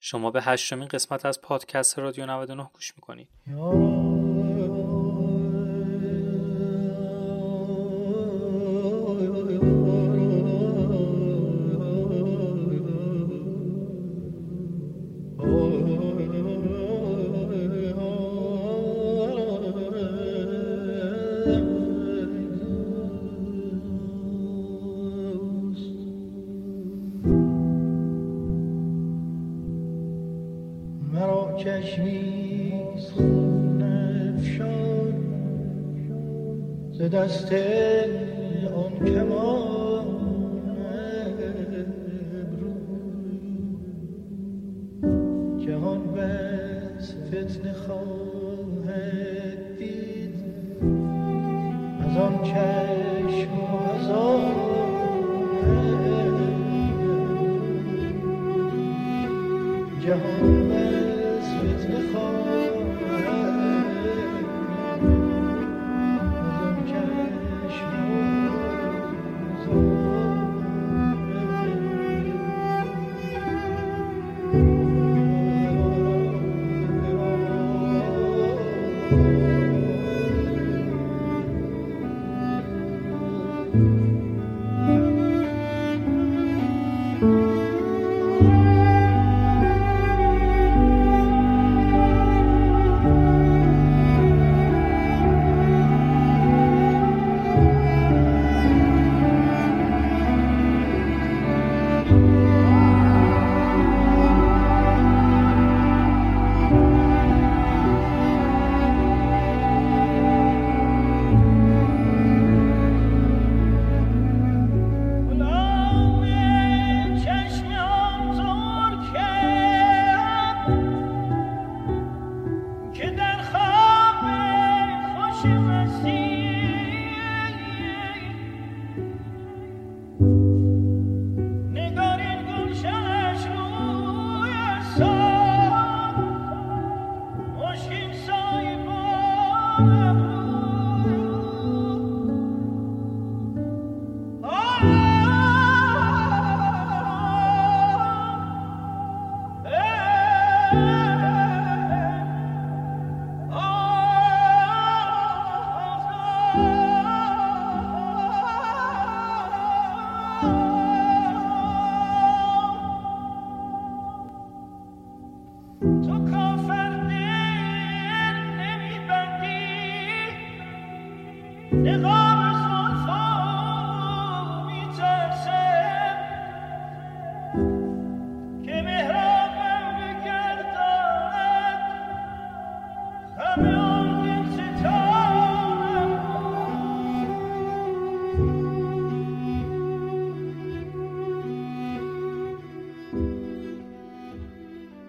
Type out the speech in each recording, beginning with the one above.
شما به هشتمین قسمت از پادکست رادیو 99 گوش می‌کنید.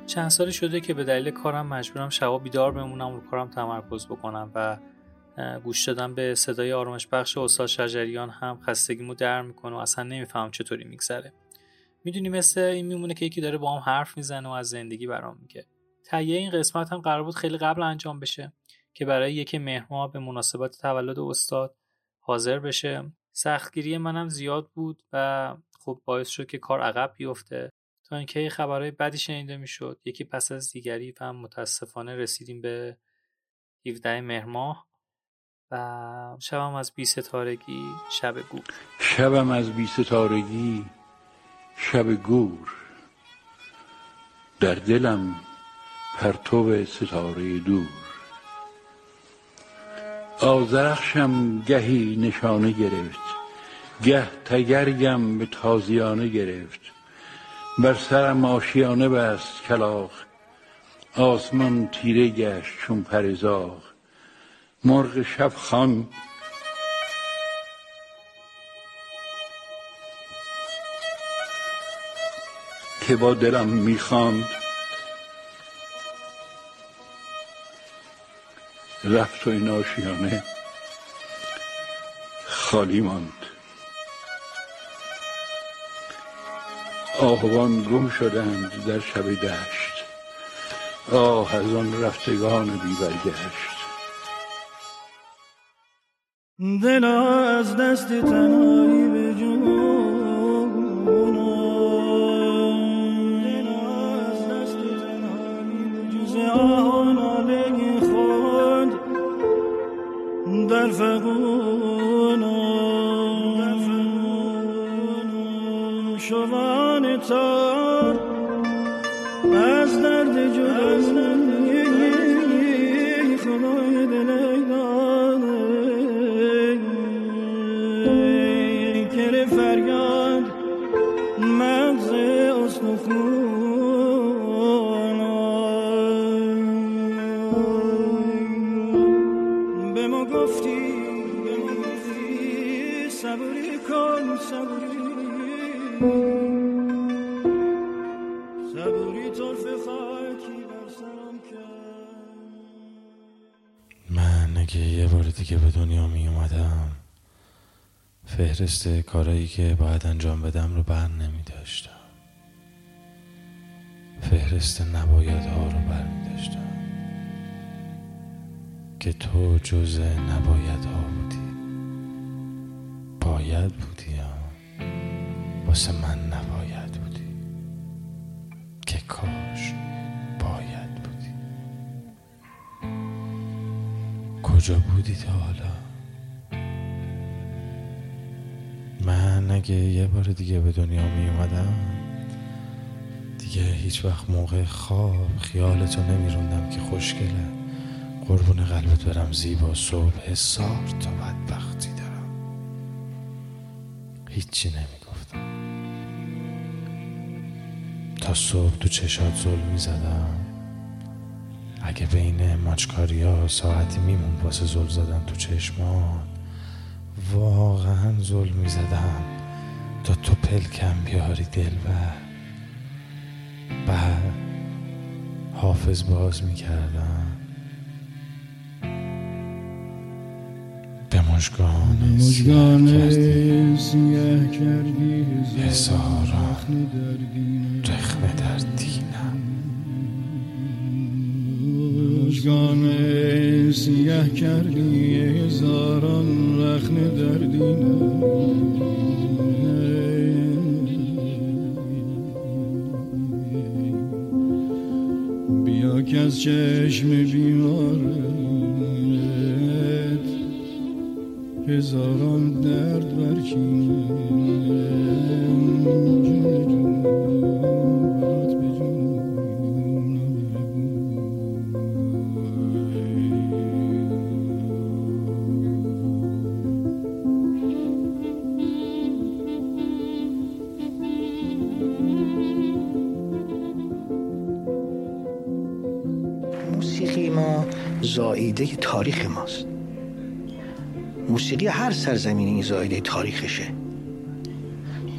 چند سالی شده که به دلیل کارم مجبورم شبا بیدار بمونم رو کارم تمرکز بکنم و گوش دادن به صدای آرامش بخش استاد شجریان هم خستگیمو در می‌کنه و اصلا نمیفهم چطوری میگذره. می‌دونی مثل این میمونه که یکی داره با هم حرف می‌زنه و از زندگی برام میگه. تهیه این قسمت هم قرار بود خیلی قبل انجام بشه که برای یکی مهر به مناسبت تولد استاد حاضر بشه. سختگیری منم زیاد بود و خب باعث شد که کار عقب بیفته. تا اینکه خبرهای بدی شنیده می‌شد. یکی پس از دیگری و متاسفانه رسیدیم به 17 مهر ماه و شبم از بی ستارگی شب گور. شبم از بی ستارگی شب گور. در دلم پرتو ستاره دور. آزرخشم گهی نشانه گرفت. گه تگرگم به تازیانه گرفت. بر سرم آشیانه بست کلاخ. آسمان تیره گشت چون پرزاغ مرغ شب خان. که با دلم می‌خواند. رفت و این آشیانه خالی ماند. آهوان گم شدند در شب دشت. آه از آن رفتگان بی دل از دست تنهایی به جون فهرست کارایی که باید انجام بدم رو بر نمی داشتم. فهرست نباید ها رو بر می داشتم. که تو جز نباید ها بودی. باید بودی ها. واسه من نباید بودی. که کاش کجا بودی تا حالا؟ من اگه یه بار دیگه به دنیا می اومدم دیگه هیچ وقت موقع خواب خیالتو نمیروندم که خوشگله. قربون قلبت برم زیبا صبح. حسار تا بدبختی دارم. هیچی نمی‌گفتم. تا صبح تو چشات ظلم می‌زدم اگه بین ماچکاری ها ساعتی میمون واسه زل زدن تو چشمان واقعا ظلم می زدم تا تو پلکم بیاری دل و بعد حافظ باز می کردم به مشگان سیه کردی. هزاران. سیه موسیقی هر سرزمینی این زایده تاریخشه.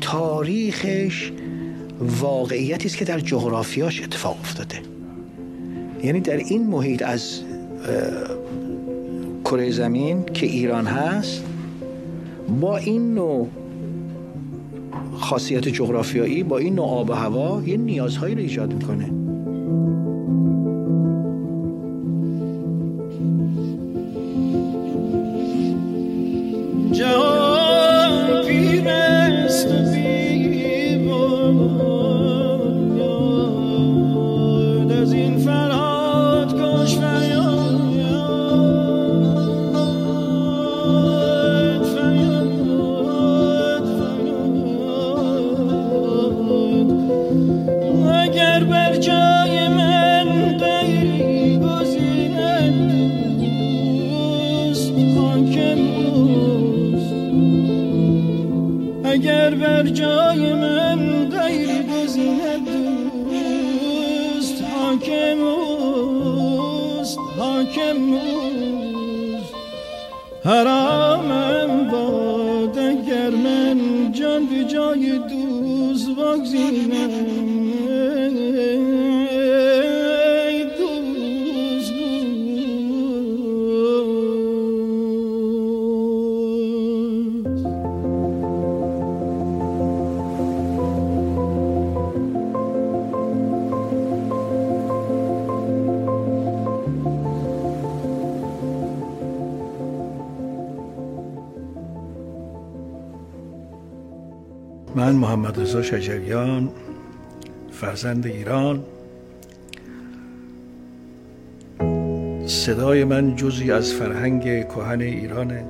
تاریخش واقعیتی است که در جغرافیاش اتفاق افتاده. یعنی در این محیط از کره زمین که ایران هست با این نوع خاصیت جغرافیایی با این نوع آب و هوا یه نیازهایی رو ایجاد می‌کنه. شجریان فرزند ایران. صدای من جزی از فرهنگ کهن ایرانه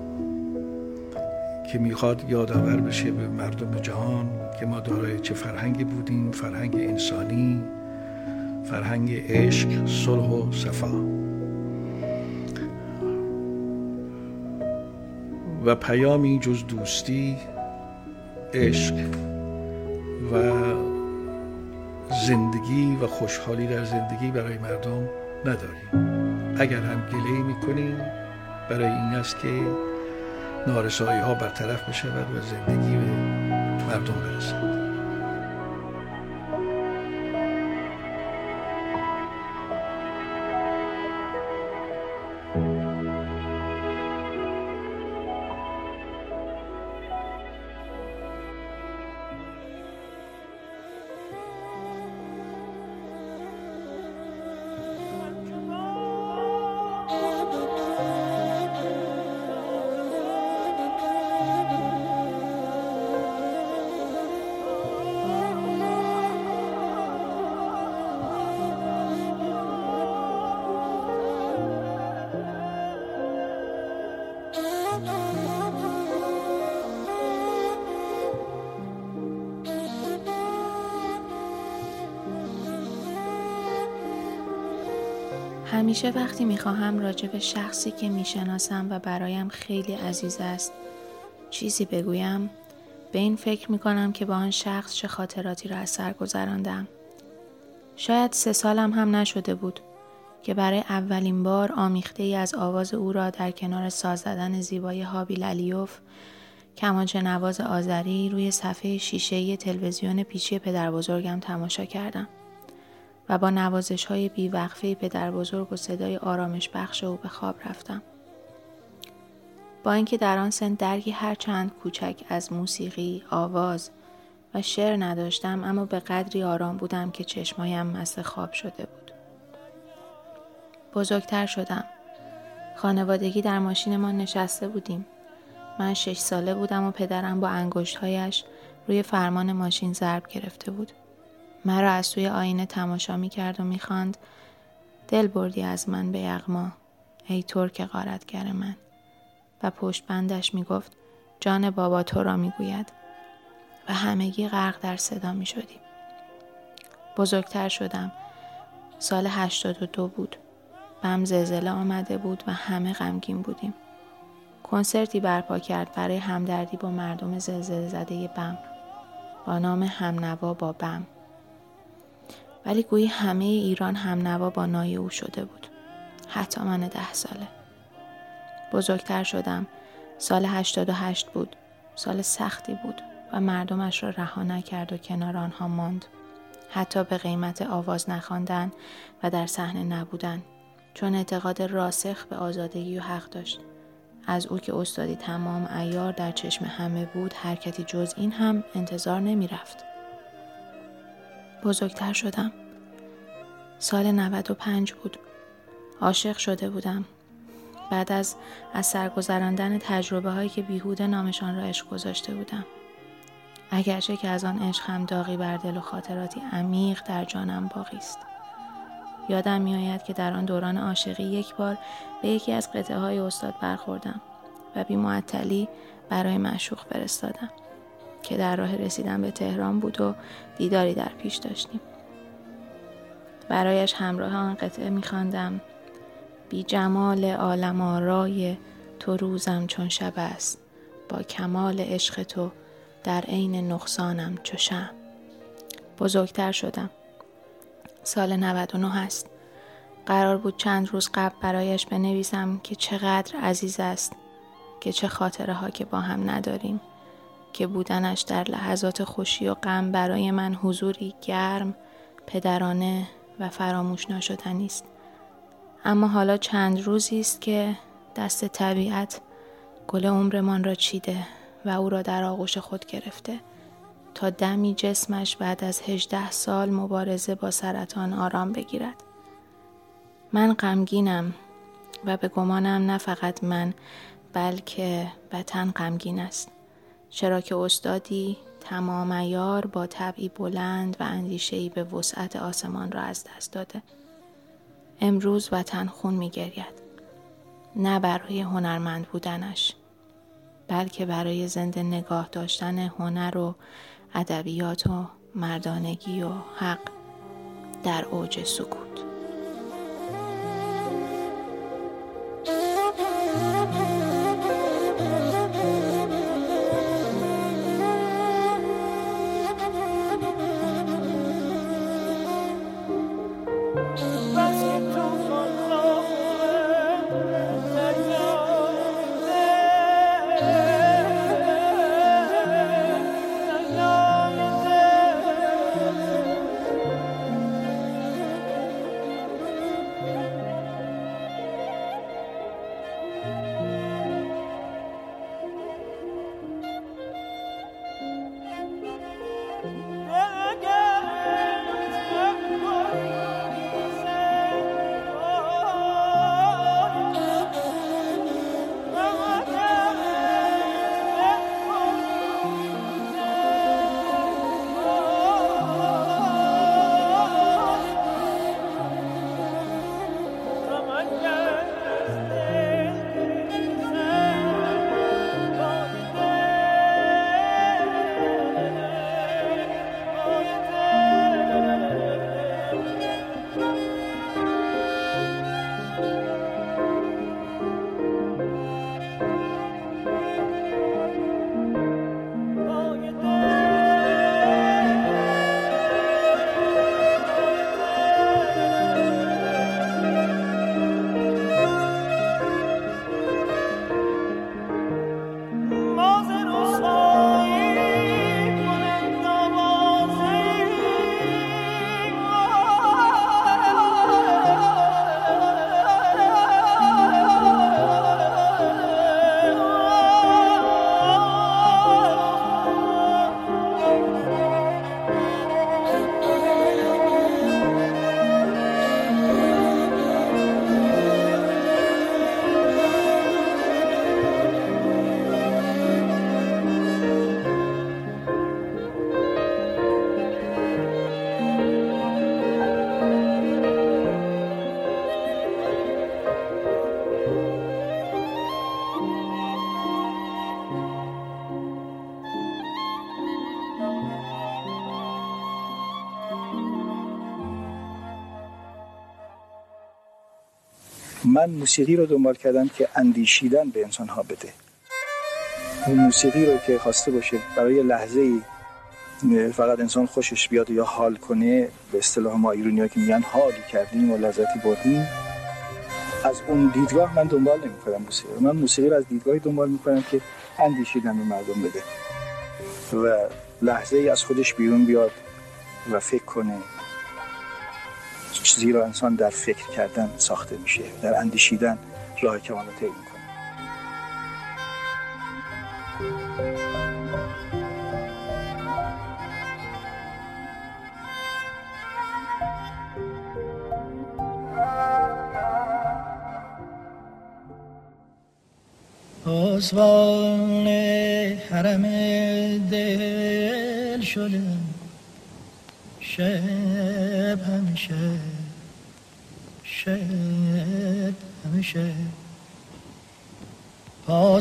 که می‌خواد یادآور بشه به مردم جهان که ما دارای چه فرهنگی بودیم فرهنگ انسانی فرهنگ عشق صلح و صفا. و پیامی جز دوستی عشق. و زندگی و خوشحالی در زندگی برای مردم نداریم. اگر هم گله می‌کنیم برای این است که نارسایی ها برطرف بشود و زندگی به مردم برسد. همیشه وقتی می‌خواهم راجع به شخصی که می‌شناسم و برایم خیلی عزیز است چیزی بگویم به این فکر می‌کنم که با آن شخص چه خاطراتی را از سر گذراندم. شاید سه سالم هم نشده بود که برای اولین بار آمیخته ای از آواز او را در کنار ساز زدن زیبای هابیل علیوف کمانچه نواز آذری روی صفحه شیشه تلویزیون پیچی پدر بزرگم تماشا کردم. و با نوازش های بیوقفه پدر بزرگ و صدای آرامش بخش او به خواب رفتم. با اینکه در آن سن درگی هر چند کوچک از موسیقی، آواز و شعر نداشتم اما به قدری آرام بودم که چشمایم مست خواب شده بود. بزرگتر شدم. خانوادگی در ماشین ما نشسته بودیم. من شش ساله بودم و پدرم با انگشتهایش روی فرمان ماشین ضرب گرفته بود. مرا از توی آینه تماشا می کرد و می خاند دل بردی از من به یغما ای ترک غارتگر من و پشت بندش می گفت جان بابا تو را می گوید و همگی غرق در صدا می شدیم. بزرگتر شدم. سال 82 بود. بم زلزله آمده بود و همه غمگین بودیم. کنسرتی برپا کرد برای همدردی با مردم زلزله زده بم با نام همنوا با بم. ولی گویی همه ایران هم نوا با نای او شده بود. حتی من ده ساله. بزرگتر شدم. سال 88 بود. سال سختی بود و مردمش را رها نکرد و کنار آنها ماند. حتی به قیمت آواز نخواندن و در صحنه نبودن چون اعتقاد راسخ به آزادگی و حق داشت. از او که استادی تمام ایار در چشم همه بود حرکتی جز این هم انتظار نمی رفت. بزرگتر شدم. سال 95 بود. عاشق شده بودم. بعد از از سرگذراندن تجربه هایی که بیهوده نامشان را عشق گذاشته بودم. اگرچه که از آن عشق هم داغی بر دل و خاطراتی عمیق در جانم باقی است. یادم میآید که در آن دوران عاشقی یک بار به یکی از قطعه های استاد برخوردم و بی معطلی برای معشوق فرستادم. که در راه رسیدن به تهران بود و دیداری در پیش داشتیم. برایش همراه آن قطعه میخواندم. بی جمال عالم آرای تو روزم چون شب است. با کمال عشق تو در عین نقصانم چو شم بزرگتر شدم. سال 99 است. قرار بود چند روز قبل برایش بنویسم که چقدر عزیز است که چه خاطره ها که با هم نداریم. که بودنش در لحظات خوشی و غم برای من حضوری گرم، پدرانه و فراموش ناشدنی است. اما حالا چند روزی است که دست طبیعت گل عمرمان را چیده و او را در آغوش خود گرفته تا دمی جسمش بعد از هجده سال مبارزه با سرطان آرام بگیرد. من غمگینم و به گمانم نه فقط من بلکه وطن غمگین است. چرا که استادی تمام ایار با طبعی بلند و اندیشهی به وسعت آسمان را از دست داده. امروز وطن خون می گرید. نه برای هنرمند بودنش بلکه برای زنده نگاه داشتن هنر و ادبیات و مردانگی و حق در اوج سکوت من موسیقی رو دنبال کردم که اندیشیدن به انسان ها بده. اون موسیقی رو که خواسته باشه برای لحظه ای فقط انسان خوشش بیاد یا حال کنه به اصطلاح ما ایرونی که میگن حالی کردیم و لذتی بردیم از اون دیدگاه من دنبال نمی کنم موسیقی من موسیقی رو از دیدگاهی دنبال می کنم که اندیشیدن به مردم بده. و لحظه ای از خودش بیرون بیاد و فکر کنه. زیرا انسان در فکر کردن ساخته میشه در اندیشیدن راه کمال رو طی می‌کنه. آسوان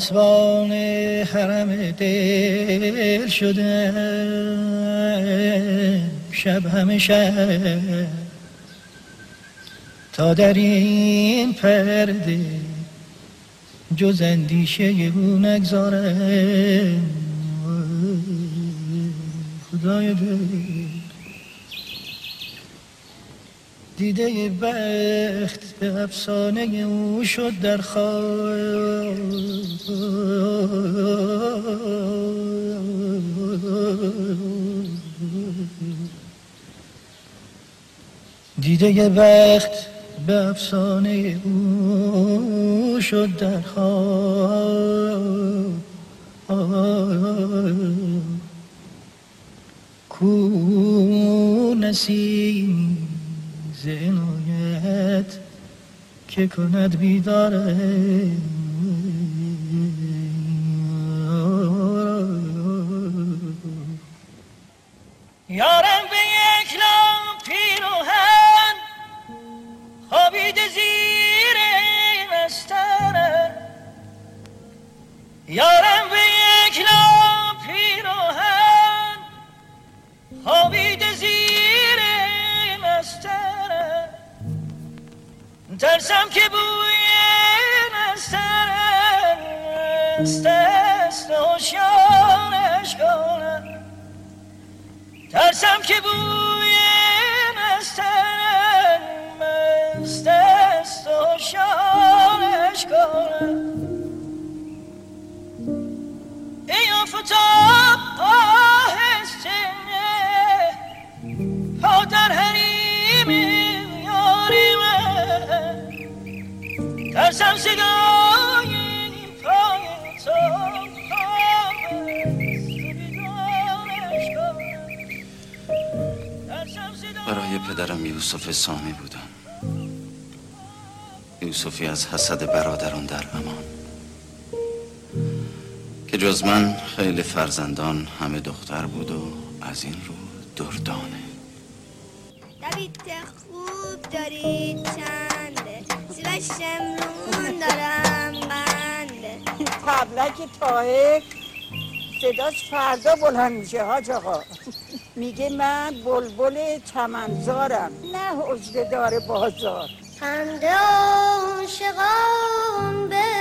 پاسبان حرم دل شده شب همیشه تا در این پرده جز اندیشه او نگذاره خدای دل. دیده بخت به افسانه او شد در خواب دیده بخت به افسانه او شد در کو نسیم زنایت که کند بیداره ترسم که بوی نستر است است هوشیارش کنم. ترسم که بوی برای پدرم یوسف سامی بودم. یوسفی از حسد برادران در امان. که جز من خیلی فرزندان همه دختر بود و از این رو دردانه تبلک تاهک صداش فردا بلند میشه حاج آقا. میگه من بلبل چمنزارم نه حجده دار بازار. پند عاشقان بشنو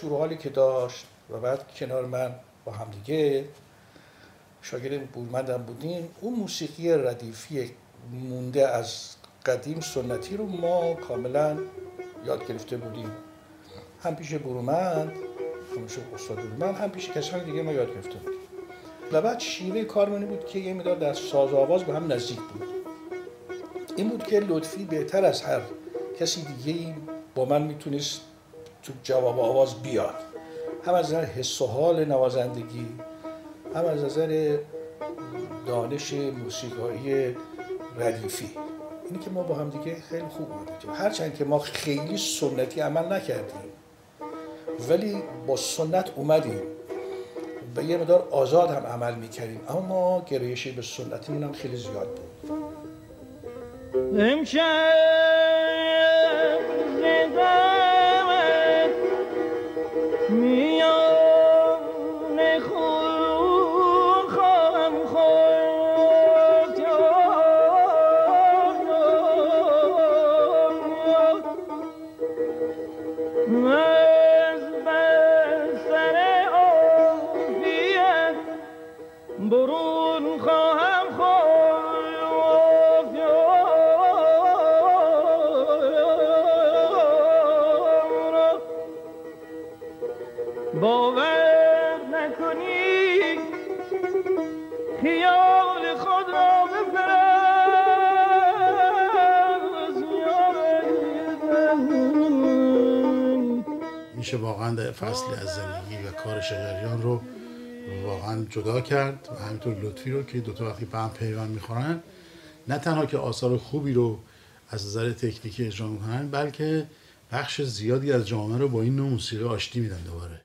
شروع که داشت و بعد کنار من با همدیگه شاگرد بورمندم بودیم اون موسیقی ردیفی مونده از قدیم سنتی رو ما کاملا یاد گرفته بودیم. هم پیش برومند همیشه استاد برومند هم پیش کسان دیگه ما یاد گرفته بودیم. و بعد شیوه کارمونی بود که یه مدار در ساز آواز به هم نزدیک بود. این بود که لطفی بهتر از هر کسی دیگه با من می‌تونست تو جواب آواز بیاد. هم از نظر حس و حال نوازندگی هم از نظر دانش موسیقایی ردیفی. اینی که ما با هم دیگه خیلی خوب بودیم هرچند که ما خیلی سنتی عمل نکردیم ولی با سنت اومدیم. و یه مدار آزاد هم عمل می‌کردیم. اما ما گرایشی به سنتیمون هم خیلی زیاد بود. امشب فصلی از زندگی و کار شجریان رو واقعا جدا کرد و همینطور لطفی رو که دوتا وقتی به هم پیوند می‌خورن نه تنها که آثار خوبی رو از نظر تکنیکی اجرا می‌کنن بلکه بخش زیادی از جامعه رو با این نوع موسیقی آشتی میدن دوباره.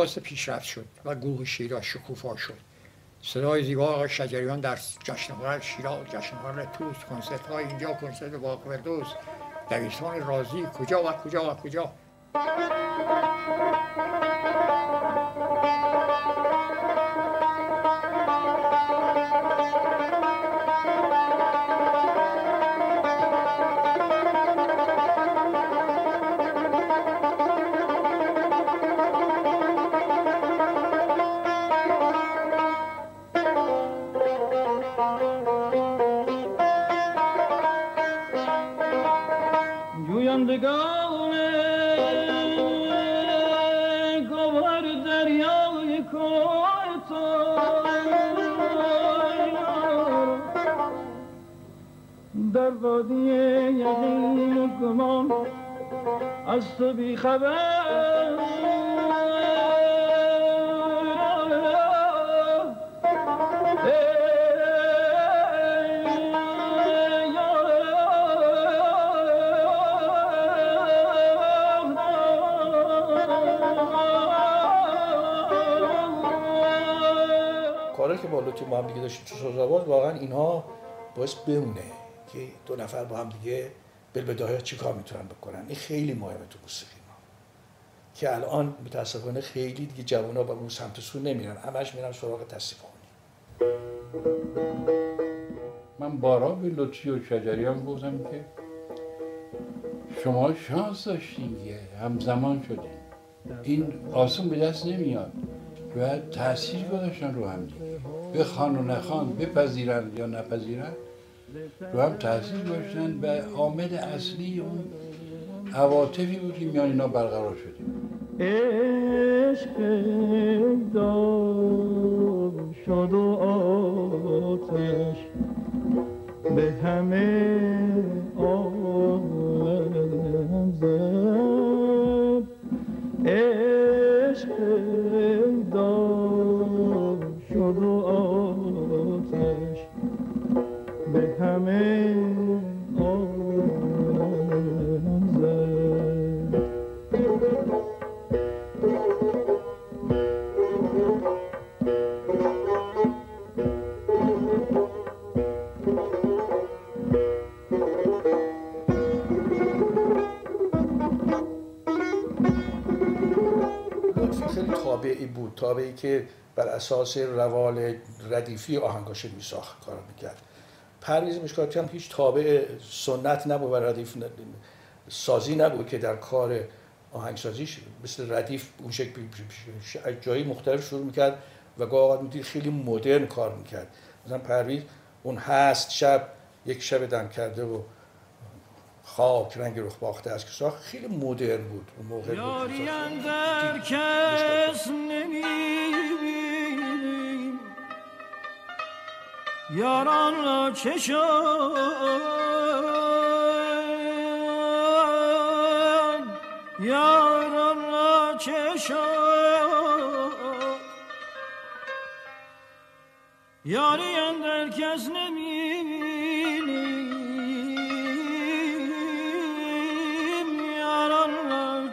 باعث پیشرفت شد و گروه شیراز شکوفا شد. صدای زیبا آقای شجریان در جشنواره شیراز جشنواره توس کنسرت های اینجا کنسرت باغ فردوس دبیرستان رازی کجا و کجا و کجا؟ تو بی کارهایی که با لطفی با هم دیگه داشتیم تو واقعا اینها باعث بمونه که دو نفر با هم دیگه بالبداهه چی کار می‌تونن بکنن؟ این خیلی مهمه تو موسیقی ما. که الان متاسفانه خیلی دیگه جوونا با اون سمت سو نمیرن. همش میرن سراغ تصفیه من بارها به لطفی و شجریان گفتم که شما شانس داشتین که همزمان شدین. این آسون به دست نمیاد. و تاثیر گذاشتن رو هم دیگه. بخوان و نخوان بپذیرن یا نپذیرن. رو هم تاثیر داشتن و عامل اصلی اون عواطفی بود که میان اینا برقرار شدیم. عشق دام شد و آتش به همه آلم زد عشق دام شد و آتش همه عالم زد خیلی تابعی بود تابعی که بر اساس روال ردیفی آهنگاش میساخت کار می‌کرد. پرویز مشکاتی هم هیچ تابع سنت نبود و ردیف سازی نبود که در کار آهنگسازیش مثل ردیف اون شکل جایی مختلف شروع می‌کرد و گاه اوقات خیلی مدرن کار می‌کرد. مثلا پرویز اون هست شب یک شب دم کرده و خاک رنگ رخ باخته است که ساخت خیلی مدرن بود اون موقع یاری یاران را چه شد یاران را چه شد یاری اندر کس نمی‌بینیم یاران را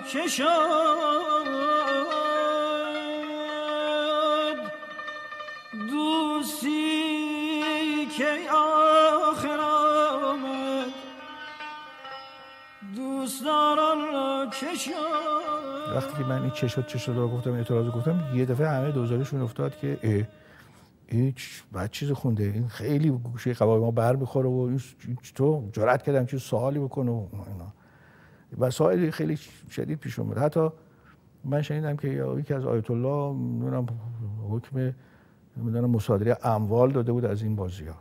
وقتی که من این چه شد چه شد رو گفتم اعتراض رو گفتم یه دفعه همه دوزارشون افتاد که اه این چ- بعد چیز خونده؟ این خیلی گوشه قبای ما بر می‌خوره و این تو جرأت کردم چه سوالی بکنه و اینا. مسائل خیلی شدید پیش اومد. حتی من شنیدم که یکی از آیت الله نمی‌دونم حکم نمی‌دونم مصادره اموال داده بود از این بازی ها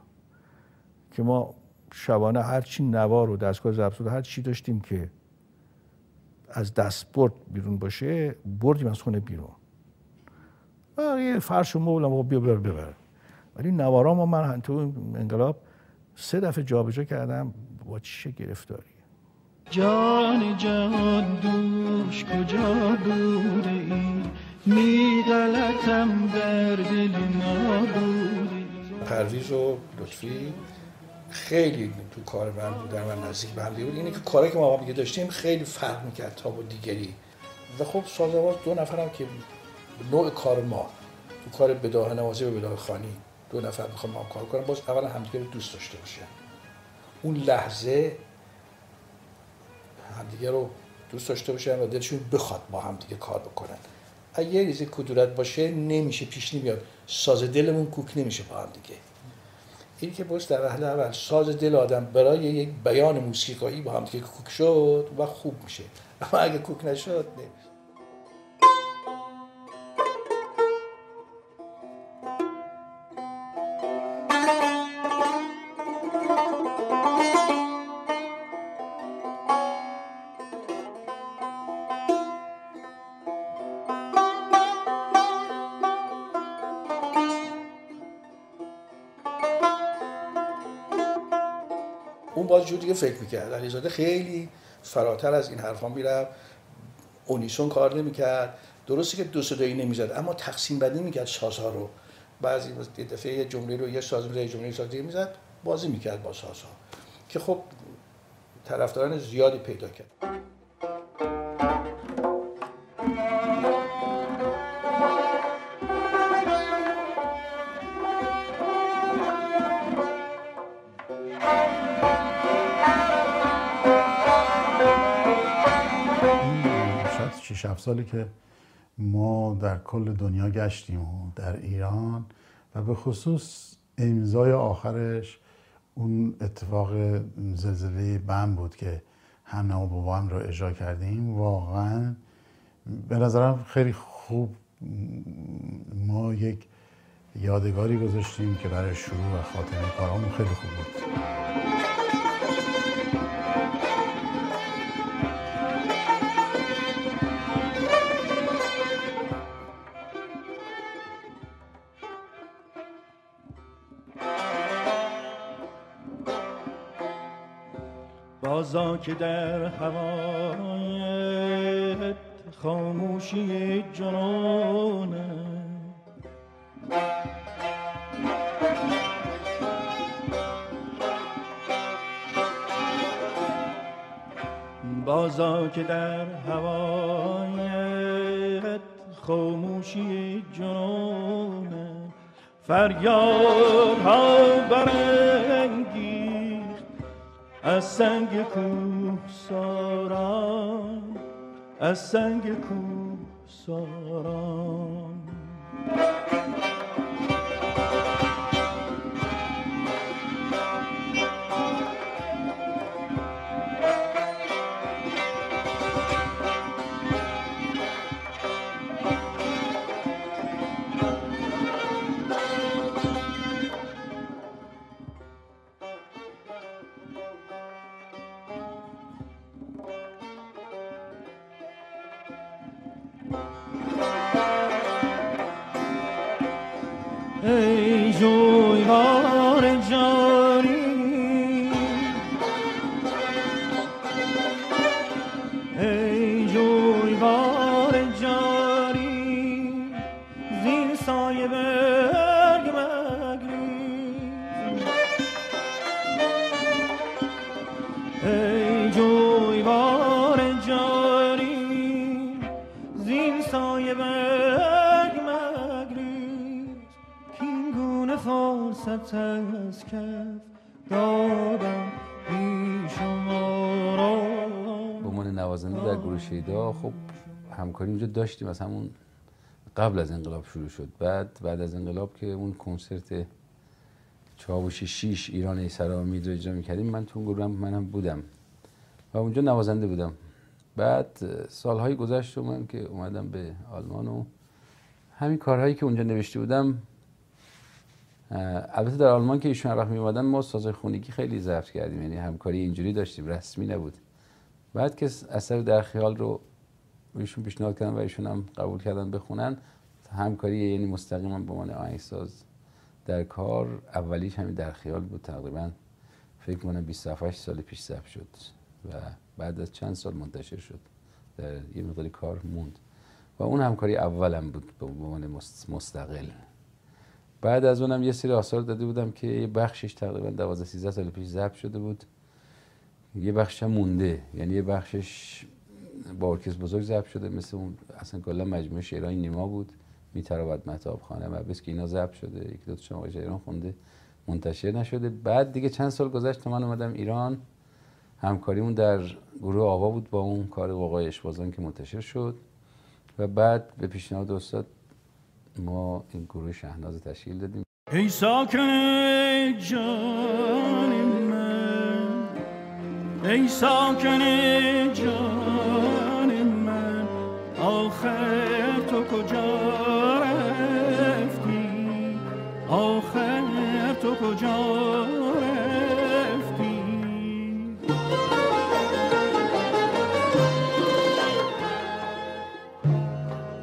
که ما شبانه هر چی نوار و دستگاه ضبط هر چی داشتیم که از دست برد بیرون باشه بردیم از خونه بیرون. و یه فرش و مبل هم بیا ببر ببر ولی نوارا ما من تو انقلاب سه دفعه جابجا کردم با چه گرفتاری؟ جان جهان دوش کجا بوده ای؟ می غلطم بر دل ما بوده پرویز و لطفی. خیلی تو کار من بودن و نزدیک به بود. اینه که کاری که ما هم داشتیم خیلی فرق می‌کرد تا با دیگری. و خب سازواز دو نفرم که نوع کار ما. تو کار بداه نوازی و بداه خانی دو نفر می‌خوام هم کار کنم باز اولا همدیگه رو دوست داشته باشن. اون لحظه همدیگه رو دوست داشته باشن و دلشون بخواد با هم دیگه کار بکنن. اگه یه ریزی کدورت باشه نمیشه پیش نمیاد. ساز دلمون کوک نمیشه با هم دیگه. این که باز در وهله اول ساز دل آدم برای یک بیان موسیقایی با هم دیگه کوک شد و خوب میشه. اما اگه کوک نشد نمیشه دیگه فکر می‌کرد. علیزاده خیلی فراتر از این حرفا می‌رفت. اونیسون کار نمی‌کرد. درسته که دو صدایی نمی‌زد اما تقسیم بندی می‌کرد سازها رو. بعضی دفعه یه جمله رو یه ساز می‌زد جمله ساز می‌زد بازی می‌کرد با سازها که خب طرفداران زیادی پیدا کرد. 6 7 سالی که ما در کل دنیا گشتیم و در ایران و به خصوص امضای آخرش اون اتفاق زلزله بم بود که هم و بابام رو اجرا کردیم. واقعا به نظرم خیلی خوب ما یک یادگاری گذاشتیم که برای شروع و خاتمه کارامون خیلی خوب بود. که در هوایت خاموشی جنانم بازا که در هوایت خاموشی جنانم فریاد ها برد از سنگ کوه ساران از سنگ کوه ساران نوازنده در گروه شیدا خب همکاری اونجا داشتیم. از همون قبل از انقلاب شروع شد. بعد بعد از انقلاب که اون کنسرت چاوش شیش ایران ای سر امید رو اجرا می‌کردیم من تو گروه منم بودم. و اونجا نوازنده بودم. بعد سالهای گذشت من که اومدم به آلمان و همین کارهایی که اونجا نوشته بودم البته در آلمان که ایشون وقت میومدن ما سازهای خونگی خیلی ضبط کردیم. یعنی همکاری اینجوری داشتیم. رسمی نبود. بعد که اثر در خیال رو ایشون پیشنهاد کردن و ایشون هم قبول کردن بخونن همکاری یعنی مستقیما به عنوان آهنگساز در کار اولیش همین در خیال بود. تقریبا فکر کنم 27 سال پیش ضبط شد و بعد از چند سال منتشر شد. در یه مقداری کار موند. و اون همکاری اولم بود به عنوان مست- مستقل. بعد از اونم یه سری آثار داده بودم که یه بخشش تقریبا 12 13 سال پیش ضبط شده بود. یه بخش هم مونده. یعنی یه بخشش با ارکستر بزرگ ضبط شده مثل اون اصلا کلا مجموعه شعرهای نیما بود میتراود متاب خانه و که اینا ضبط شده یکی دو تا آقای شاعران خونده منتشر نشده. بعد دیگه چند سال گذشت من اومدم ایران. همکاریمون در گروه آوا بود با اون کار وقای اشبازان که منتشر شد. و بعد به پیشنهاد استاد ما این گروه شهناز تشکیل دادیم. ای ساکن ای ساکن جان من آخر تو کجا رفتی؟ آخر تو کجا رفتی؟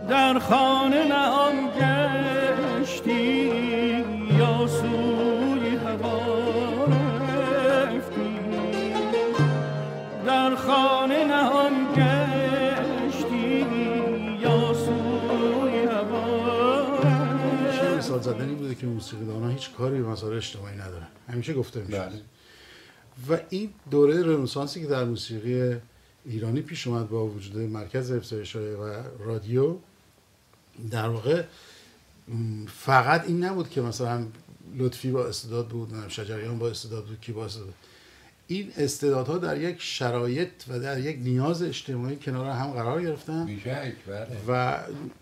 در خانه نهان هیچ کاری به مسائل اجتماعی نداره همیشه گفته میشه. و این دوره رنسانسی که در موسیقی ایرانی پیش اومد با وجود مرکز حفظ اشاره و رادیو در واقع فقط این نبود که مثلا لطفی با استعداد بود نمی‌دونم شجریان با استعداد بود کی با استعداد بود. این استعدادها در یک شرایط و در یک نیاز اجتماعی کنار هم قرار گرفتن. بله. و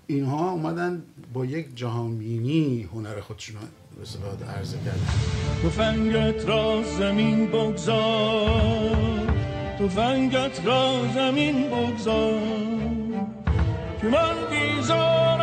اینها اومدن با یک جهانبینی هنر خودشون به عرضه کردن. تفنگت را زمین بگذار. تفنگت را زمین بگذار. که من بیزارم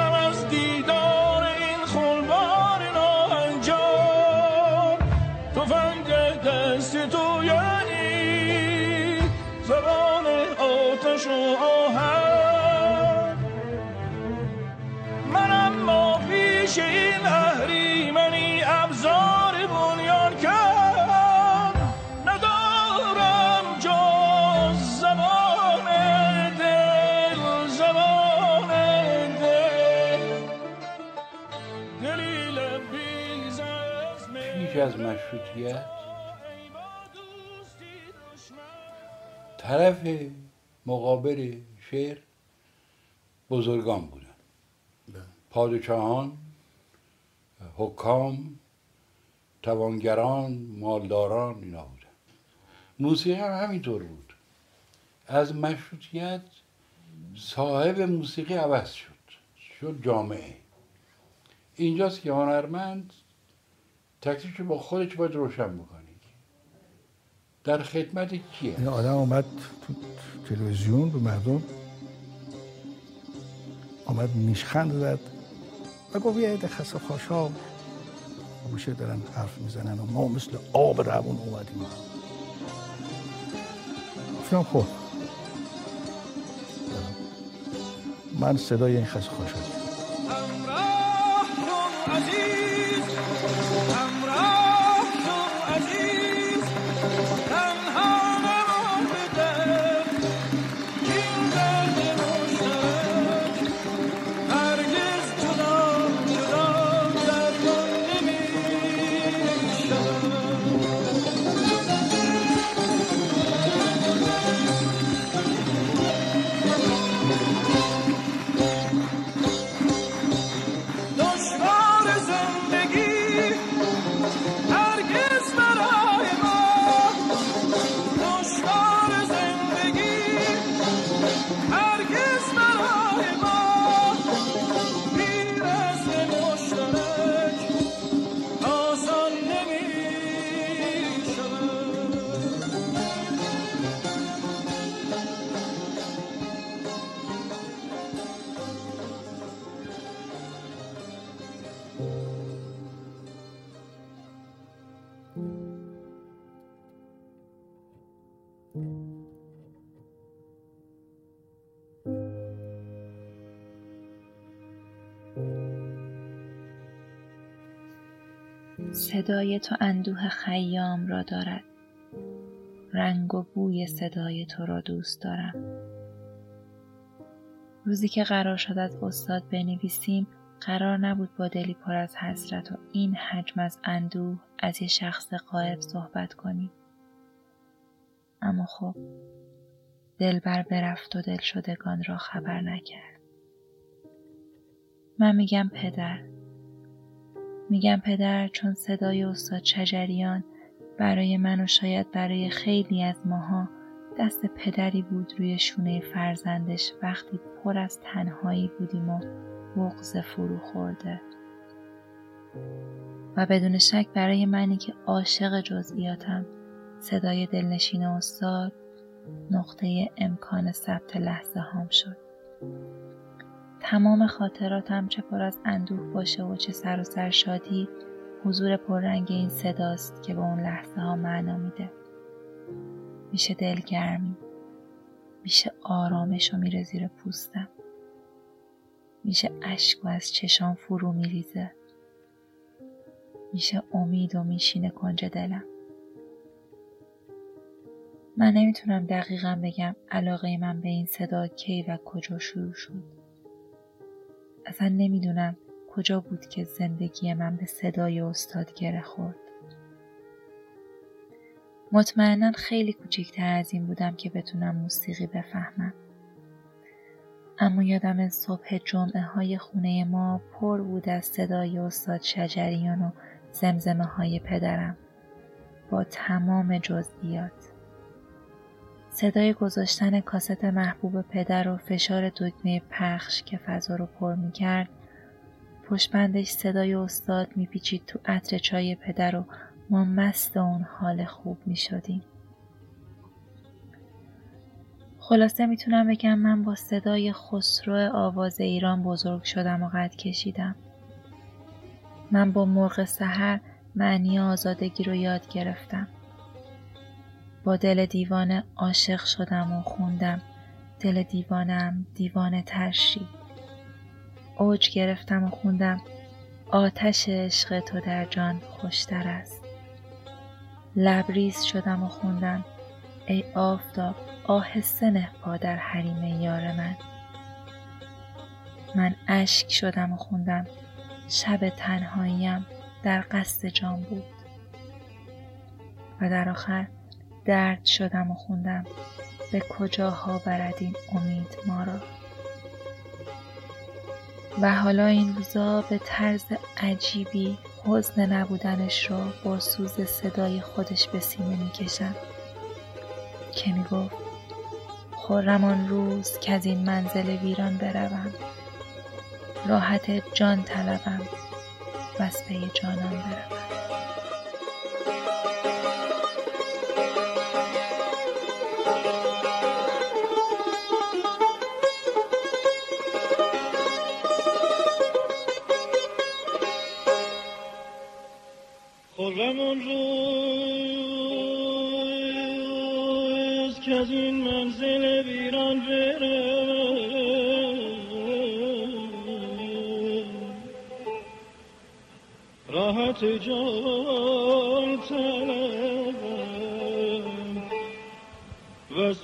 از مشروطیت. طرف مقابل شعر بزرگان بودن. پادشاهان حکام توانگران مالداران اینا بودن. موسیقی هم همینطور بود. از مشروطیت صاحب موسیقی عوض شد. شد جامعه. اینجاست که هنرمند تکلیفش با خودش باید روشن بکنه در خدمت کیه؟ این آدم اومد تو تلویزیون به مردم آمد نیشخند زد. و گفت یه عده خسته خوشا میشه دارن حرف می‌زنن و ما مثل آب روون اومدیم. گفتم خب. من صدای این خسته خوشا صدای تو اندوه خیام را دارد. رنگ و بوی صدای تو را دوست دارم. روزی که قرار شد از استاد بنویسیم قرار نبود با دلی پر از حسرت و این حجم از اندوه از یه شخص قائب صحبت کنیم. اما خب دلبر برفت و دل شدگان را خبر نکرد. من میگم پدر. میگم پدر چون صدای استاد شجریان برای من و شاید برای خیلی از ماها دست پدری بود روی شونه فرزندش وقتی پر از تنهایی بودیم و بغز فرو خورده. و بدون شک برای منی که عاشق جزئیاتم صدای دلنشین استاد نقطه امکان ثبت لحظه هام شد. تمام خاطراتم چه پر از اندوه باشه و چه سر و سر شادی حضور پررنگ این صداست که به اون لحظه ها معنا میده. میشه دلگرمی. میشه آرامش و میره زیر پوستم. میشه اشک و از چشام فرو میریزه. میشه امید و میشینه کنج دلم. من نمی‌تونم دقیقا بگم علاقه من به این صدا کی و کجا شروع شد. اصلا نمی‌دونم کجا بود که زندگی من به صدای استاد گره خورد. مطمئنا خیلی کوچکتر از این بودم که بتونم موسیقی بفهمم. اما یادم صبح جمعه های خونه ما پر بود از صدای استاد شجریان و زمزمه های پدرم. با تمام جزئیات. صدای گذاشتن کاست محبوب پدر و فشار دکمه پخش که فضا رو پر می کرد پشت بندش صدای استاد میپیچید تو عطر چای پدر و ما مست اون حال خوب می شدیم. خلاصه می‌تونم بگم من با صدای خسرو آواز ایران بزرگ شدم و قد کشیدم. من با مرغ سحر معنی آزادگی رو یاد گرفتم. با دل دیوانه عاشق شدم و خوندم. دل دیوانم دیوانه ترشی. اوج گرفتم و خوندم. آتش عشق تو در جان خوشتر است. لبریز شدم و خوندم. ای آفتاب آهسته نه پا در حریم یار من. من اشک شدم و خوندم. شب تنهاییم در قصد جان بود. و در آخر درد شدم و خوندم. به کجاها برد این امید ما را؟ و حالا این روزا به طرز عجیبی حزن نبودنش را با سوز صدای خودش به سینه می‌کشم. که می‌گفت خرم آن روز که از این منزل ویران بروم. راحت جان طلبم. از پی جانان بروم. آن روز که از این منزل ویران برم. راحت جان طلبم. و از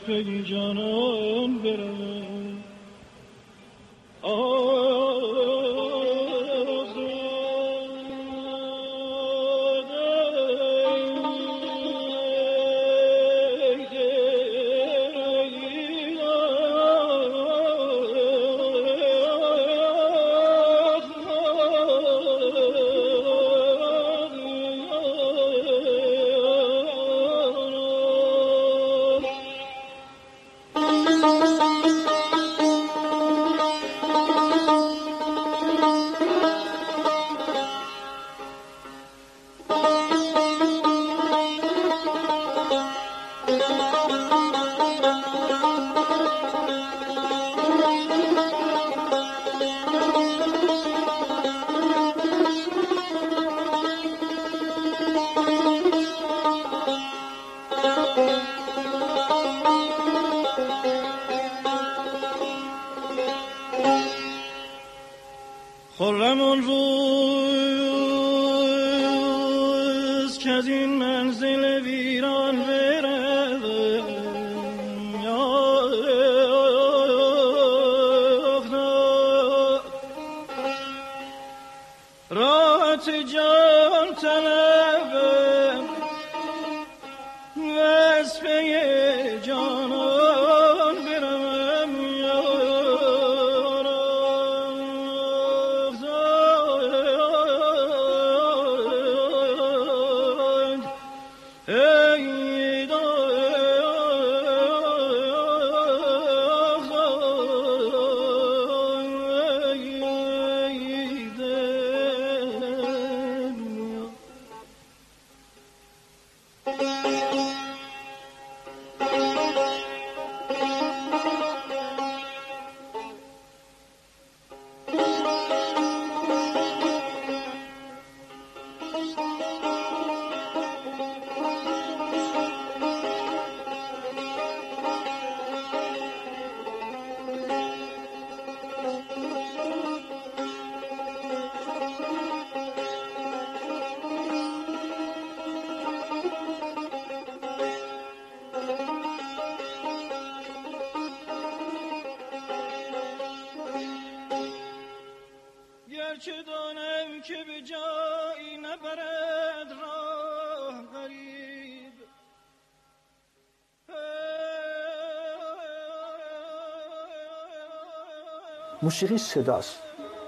موسیقی صداست.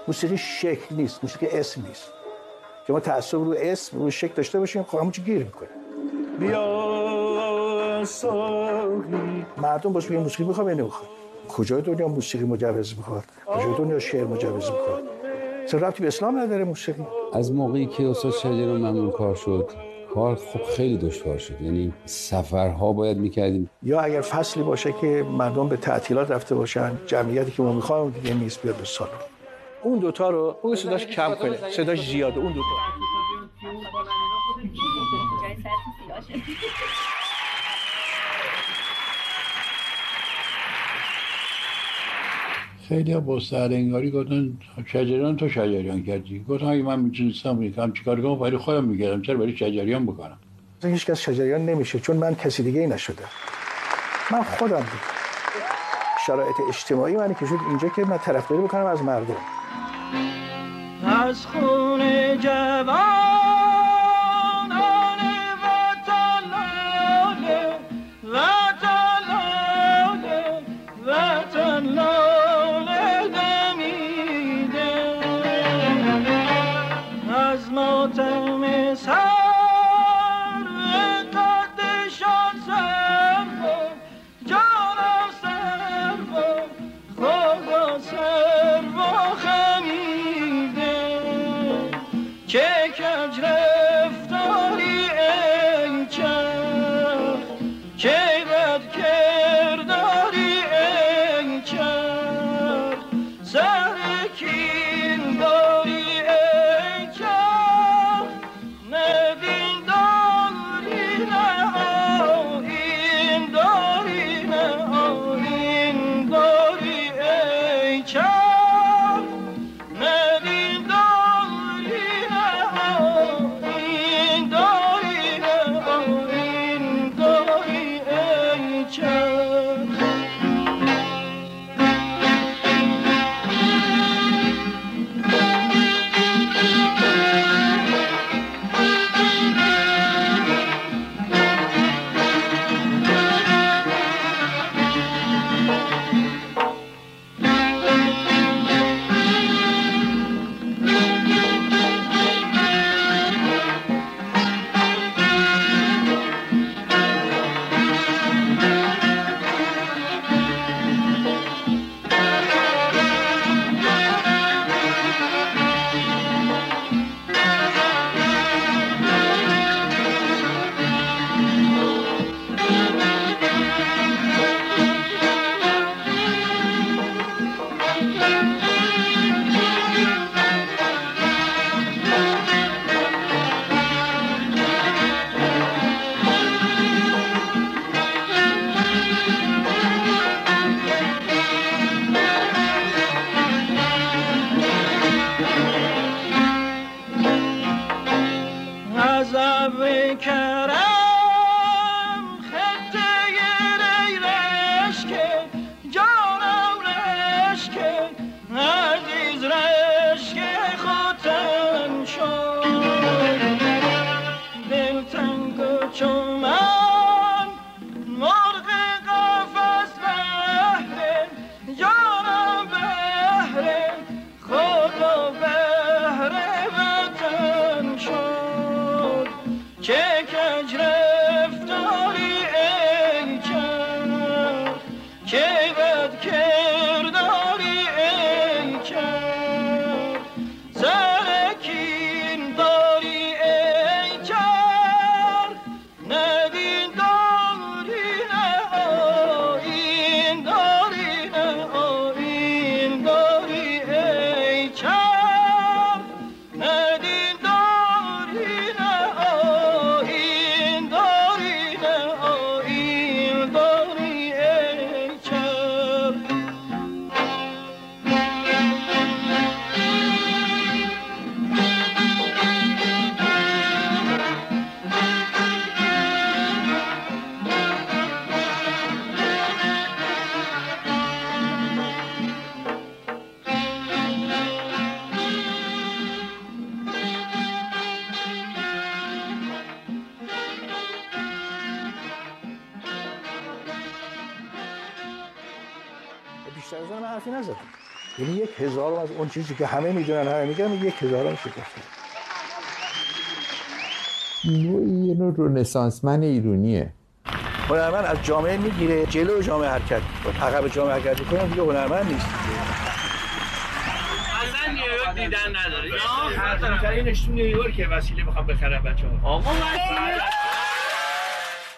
موسیقی شکل نیست موسیقی اسم نیست. که ما تعصب رو اسم رو شکل داشته باشیم خب همون چی گیر می‌کنه. بیا ساقی. مردم باش میگن موسیقی می‌خوام یا نمی‌خوام کجای دنیا موسیقی مجوز می‌خواد؟ کجای دنیا شعر مجوز می‌خواد؟ چه ربطی به اسلام نداره موسیقی. از موقعی که استاد شجریان ممنون کار شد. کار خب خیلی دشوار شد. یعنی سفرها باید می‌کردیم. یا اگر فصلی باشه که مردم به تعطیلات رفته باشن جمعیتی که ما می‌خوایم دیگه نیست بیاد به سالن. اون دوتا رو اون صداش کم کنه. صداش زیاده اون دوتا. خیلی ها با سرانگاری گفتن شجریان تو شجریان کردی. گفتم اگه من می‌تونستم می‌کنم چیکار کنم برای خودم می‌کردم چرا؟ برای شجریان بکنم. اصلا هیچ کس شجریان نمیشه چون من کسی دیگه ای نشدم من خودم بودم شرایط اجتماعی من که شد اینجا که من طرفداری بکنم از مردم. از خون جوانان حرفی نزدم یعنی یک هزارم از اون چیزی که همه می‌دونن همه میگن یک هزارم شکفته نوعی یه نوع رنسانسمن ایرونیه. هنرمند از جامعه می‌گیره جلو جامعه حرکت می‌کنه. عقب جامعه حرکت می‌کنه دیگه هنرمند نیست. دیدن نداره. یا اینش تو نیویورک وسیله می‌خوام بخرم بچه ها آقا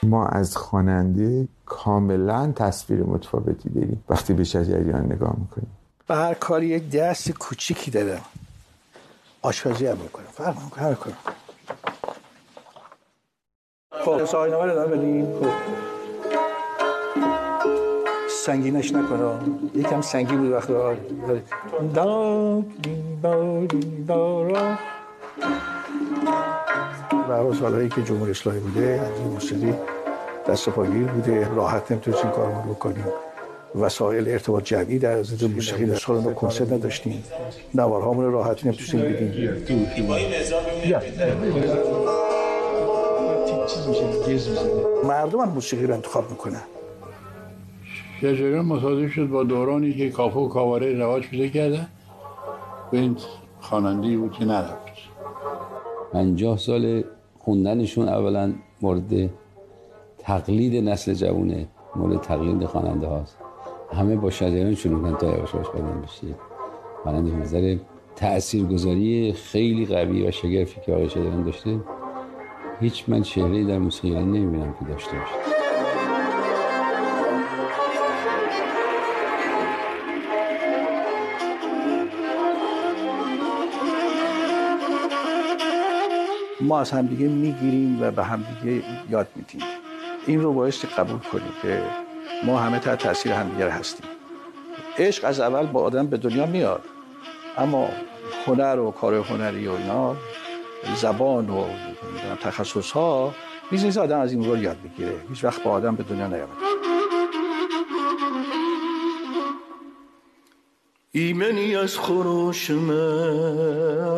ما از خواننده کاملا تصویر متفاوتی داریم. وقتی به شجریان نگاه می‌کنیم. به هر کاری یک دست کوچیکی دارم آشپزی هم می‌کنم. فرق می‌کنم هر کار خب سایه نامه رو بدیم. خب. سنگینش نکنه یکم سنگی بود را برای سالهایی که جمهوری اسلامی بوده این موسیقی دست پاگیر بوده راحت نمی‌تونستیم کارمون رو بکنیم. وسایل ارتباط جمعی در ضد موسیقی در سالن کنسرت نداشتیم. نوارهامون راحت نمی‌تونستیم بدیم مردم هم موسیقی رو انتخاب می‌کنن. شجریان مصادف شد با دورانی که کافه و کاواره رواج پیدا کرده به این خواننده بود که نرفت. پنجاه سال خوندنشون اولا مورد تقلید نسل جوونه مورد تقلید خواننده هاست. همه با شجریان شروع کردن تا یواش یواش بدن بشه. خواننده به نظر تاثیرگذاری خیلی قوی و شگرفی که آقای شجریان داشته. هیچ من چهره در موسیقی نمی‌بینم که داشته باشه. ما از همدیگه می‌گیریم و به همدیگه یاد میدیم. این رو بایستی قبول کنیم که ما همه تحت تاثیر همدیگه هستیم. عشق از اول با آدم به دنیا میاد اما هنر و کار هنری و اینا زبان و تخصص ها business آدم از این رو یاد بگیره هیچ وقت با آدم به دنیا نیامد I mean از خروش من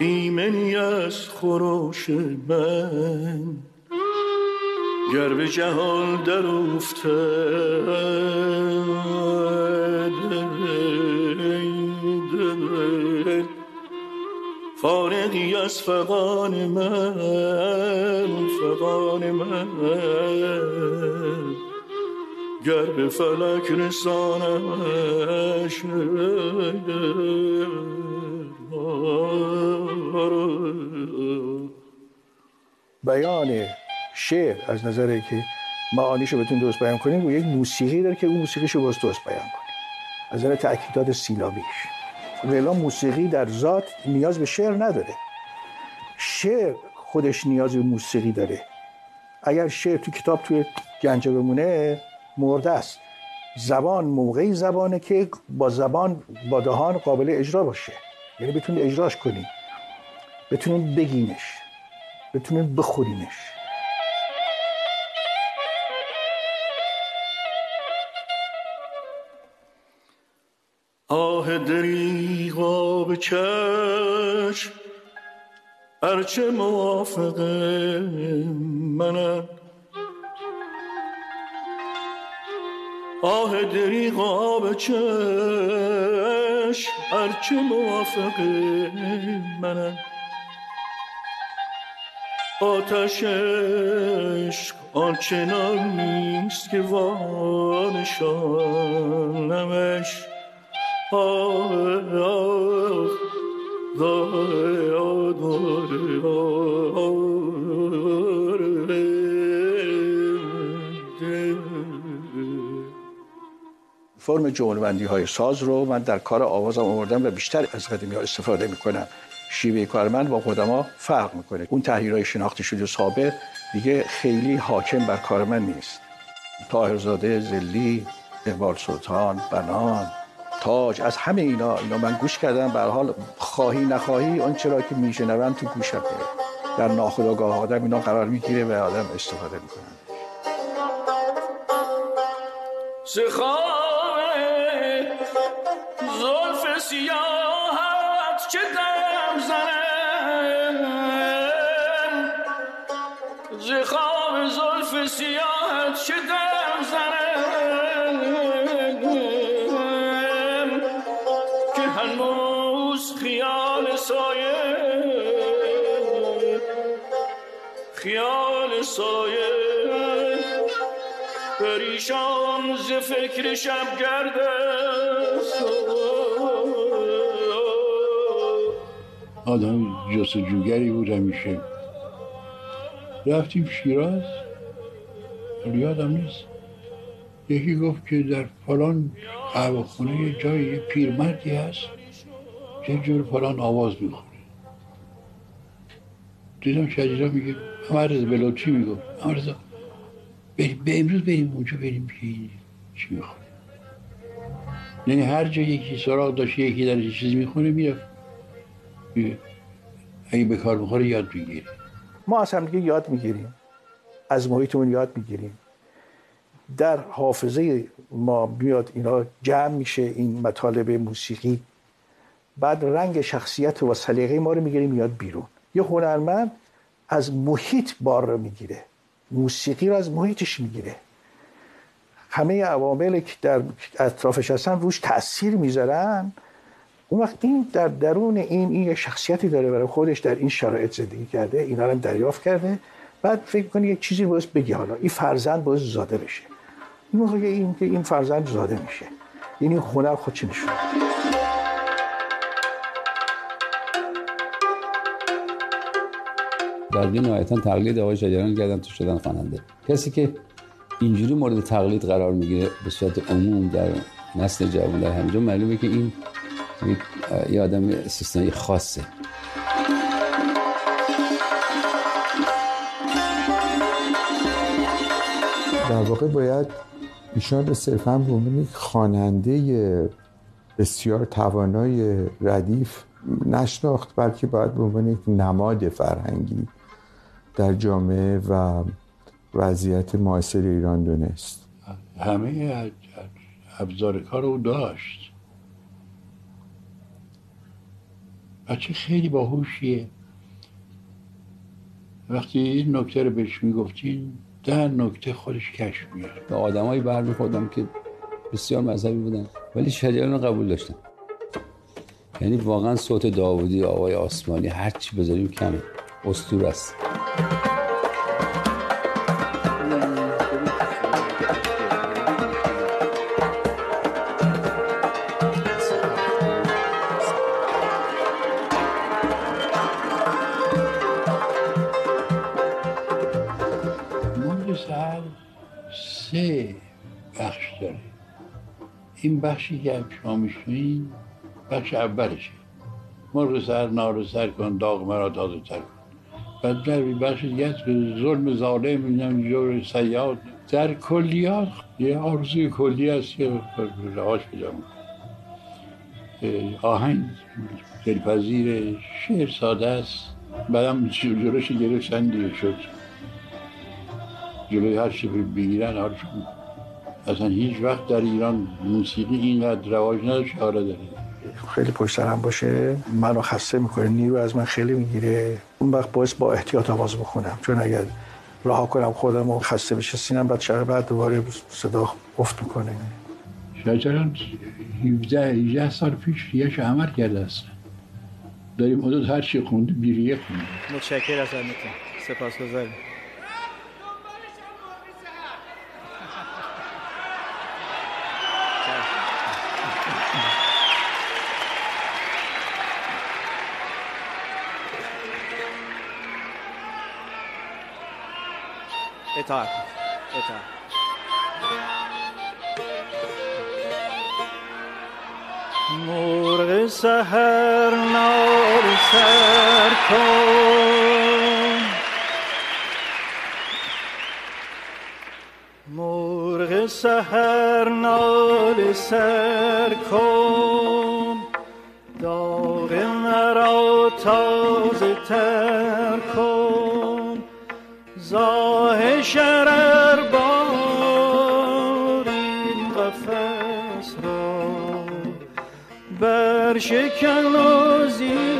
ایمنی از خروش من. گر به جهان در افتد فارغی از فقان من فقان من. گر به فلک رسانمش بیان شعر از نظر که معانیشو بتون درست بیان کنیم و یک موسیقی داره که اون موسیقیشو باز درست بیان کنیم. از نظر تأکیدات سیلابیش. ولی موسیقی در ذات نیاز به شعر نداره. شعر خودش نیاز به موسیقی داره. اگر شعر تو کتاب توی گنجه بمونه مرده است. زبان موقعی زبانه که با زبان با دهان قابل اجرا باشه. یعنی بتونی اجراش کنی. بتونین بگینش. بتونین بخورینش. آه دریغا به چشم هرچه موافق منم. آه دریغا به چشم هرچه موافق منم آتش عشق آنچنان نیست که وانشانمش آه آه آه فرم جملبندی های ساز رو من در کار آوازم آوردم و بیشتر از قدیمی ها استفاده می‌کنم. شیوه کار من با قدما فرق می‌کنه. اون تحریرهای شناخته شده سابق دیگه خیلی حاکم بر کار من نیست. طاهرزاده زلی اقبال سلطان بنان تاج از همه اینا اینا من گوش کردم. به حال خواهی نخواهی آن چرا که میشنوم تو گوشم در ناخودآگاه آدم اینا قرار می‌گیره و آدم استفاده می‌کنه. سیاهت چه دم زنم ز خواب زلف سیاهت چه دم زنم که هنوز خیال سایه. خیال سایه. پریشان ز فکر شب گرده آدم جستجوگری بود همیشه. رفتیم شیراز. یادم نیست. یکی گفت که در فلان قهوه‌خانه یه جایی پیرمردی هست یه جور فلان آواز می‌خوره دیدم شجیرا میگه امرز به لطفی می‌گفت. بریم به امروز بریم اونجا بریم چی می‌خوره یعنی هر جا یکی سراغ داشت یکی در چیزی می‌خونه می‌رفت. اگه به کار می‌خوره یاد می‌گیره ما از همدیگه یاد می‌گیریم. از محیطمون یاد می‌گیریم. در حافظه ما میاد اینا جمع میشه این مطالب موسیقی. بعد رنگ شخصیت و سلیقه ما رو می‌گیره میاد بیرون. یه هنرمند از محیط بار رو می‌گیره. موسیقی رو از محیطش می‌گیره. همه عواملی که در اطرافش هستن روش تاثیر می‌ذارن. اون وقت این در درون این این یه شخصیتی داره برای خودش در این شرایط زندگی کرده. اینا رو هم دریافت کرده. بعد فکر کنی یک چیزی باید بگی حالا. این فرزند باید زاده بشه. این موقع این که این فرزند زاده میشه. یعنی هنر خودش نشون بقیه نهایتا تقلید آقای شجریان کردن تو شدن خواننده. کسی که اینجوری مورد تقلید قرار می‌گیره به صورت عموم در نسل جوان در همینجا معلومه که این یک یه آدم استثنایی خاصه. در واقع باید ایشان رو صرفا به عنوان یک خواننده بسیار توانای ردیف نشناخت بلکه باید به عنوان یک نماد فرهنگی در جامعه و وضعیت معاصر ایران دونست. همه ابزار کار او داشت. بچه خیلی باهوشیه. وقتی این نکته رو بهش می‌گفتین در نکته خودش کشف میاد به آدمایی برمیخوردم که بسیار مذهبی بودن ولی شجریان رو قبول داشتم یعنی واقعا صوت داوودی آقای آسمانی هر چی بذاریم کمه. اسطوره است. این بخشی که شما میشنوین بخش اولشه. مرغ سر نار سر کن داغ مرا تازه تر کن. بعد در بخش دیگه هست که ظلم ظالم اینم جور سیاد. در کلیات یه آرزوی کلی هست که رهاش پیدا. آهنگ دلپذیر شعر ساده است. بعدم جلوش گرفتن دیگه شد. جلوی هر چی بگیرن حالشون اصلا هیچ وقت در ایران موسیقی اینقدر رواج نداشت حالا داره. خیلی پشت سرم باشه. منو خسته می‌کنه. نیرو از من خیلی می‌گیره. اون وقت باعث با احتیاط آواز بخونم. چون اگر رها کنم خودم و خسته بشه سینم بعد شب بعد دوباره صدا افت می‌کنه. شجران 17 18 سال پیش ریهش عمل کرده است. داریم حدود هر چی خونده بیریه خونده متشکر از همتون. سپاسگزارم. اطاعت. اطاعت. مرغ سهر نار سر کن. مرغ سهر نال سر کن. داغ مرا تازه تر شرر بار این قفس را بر شکن زیر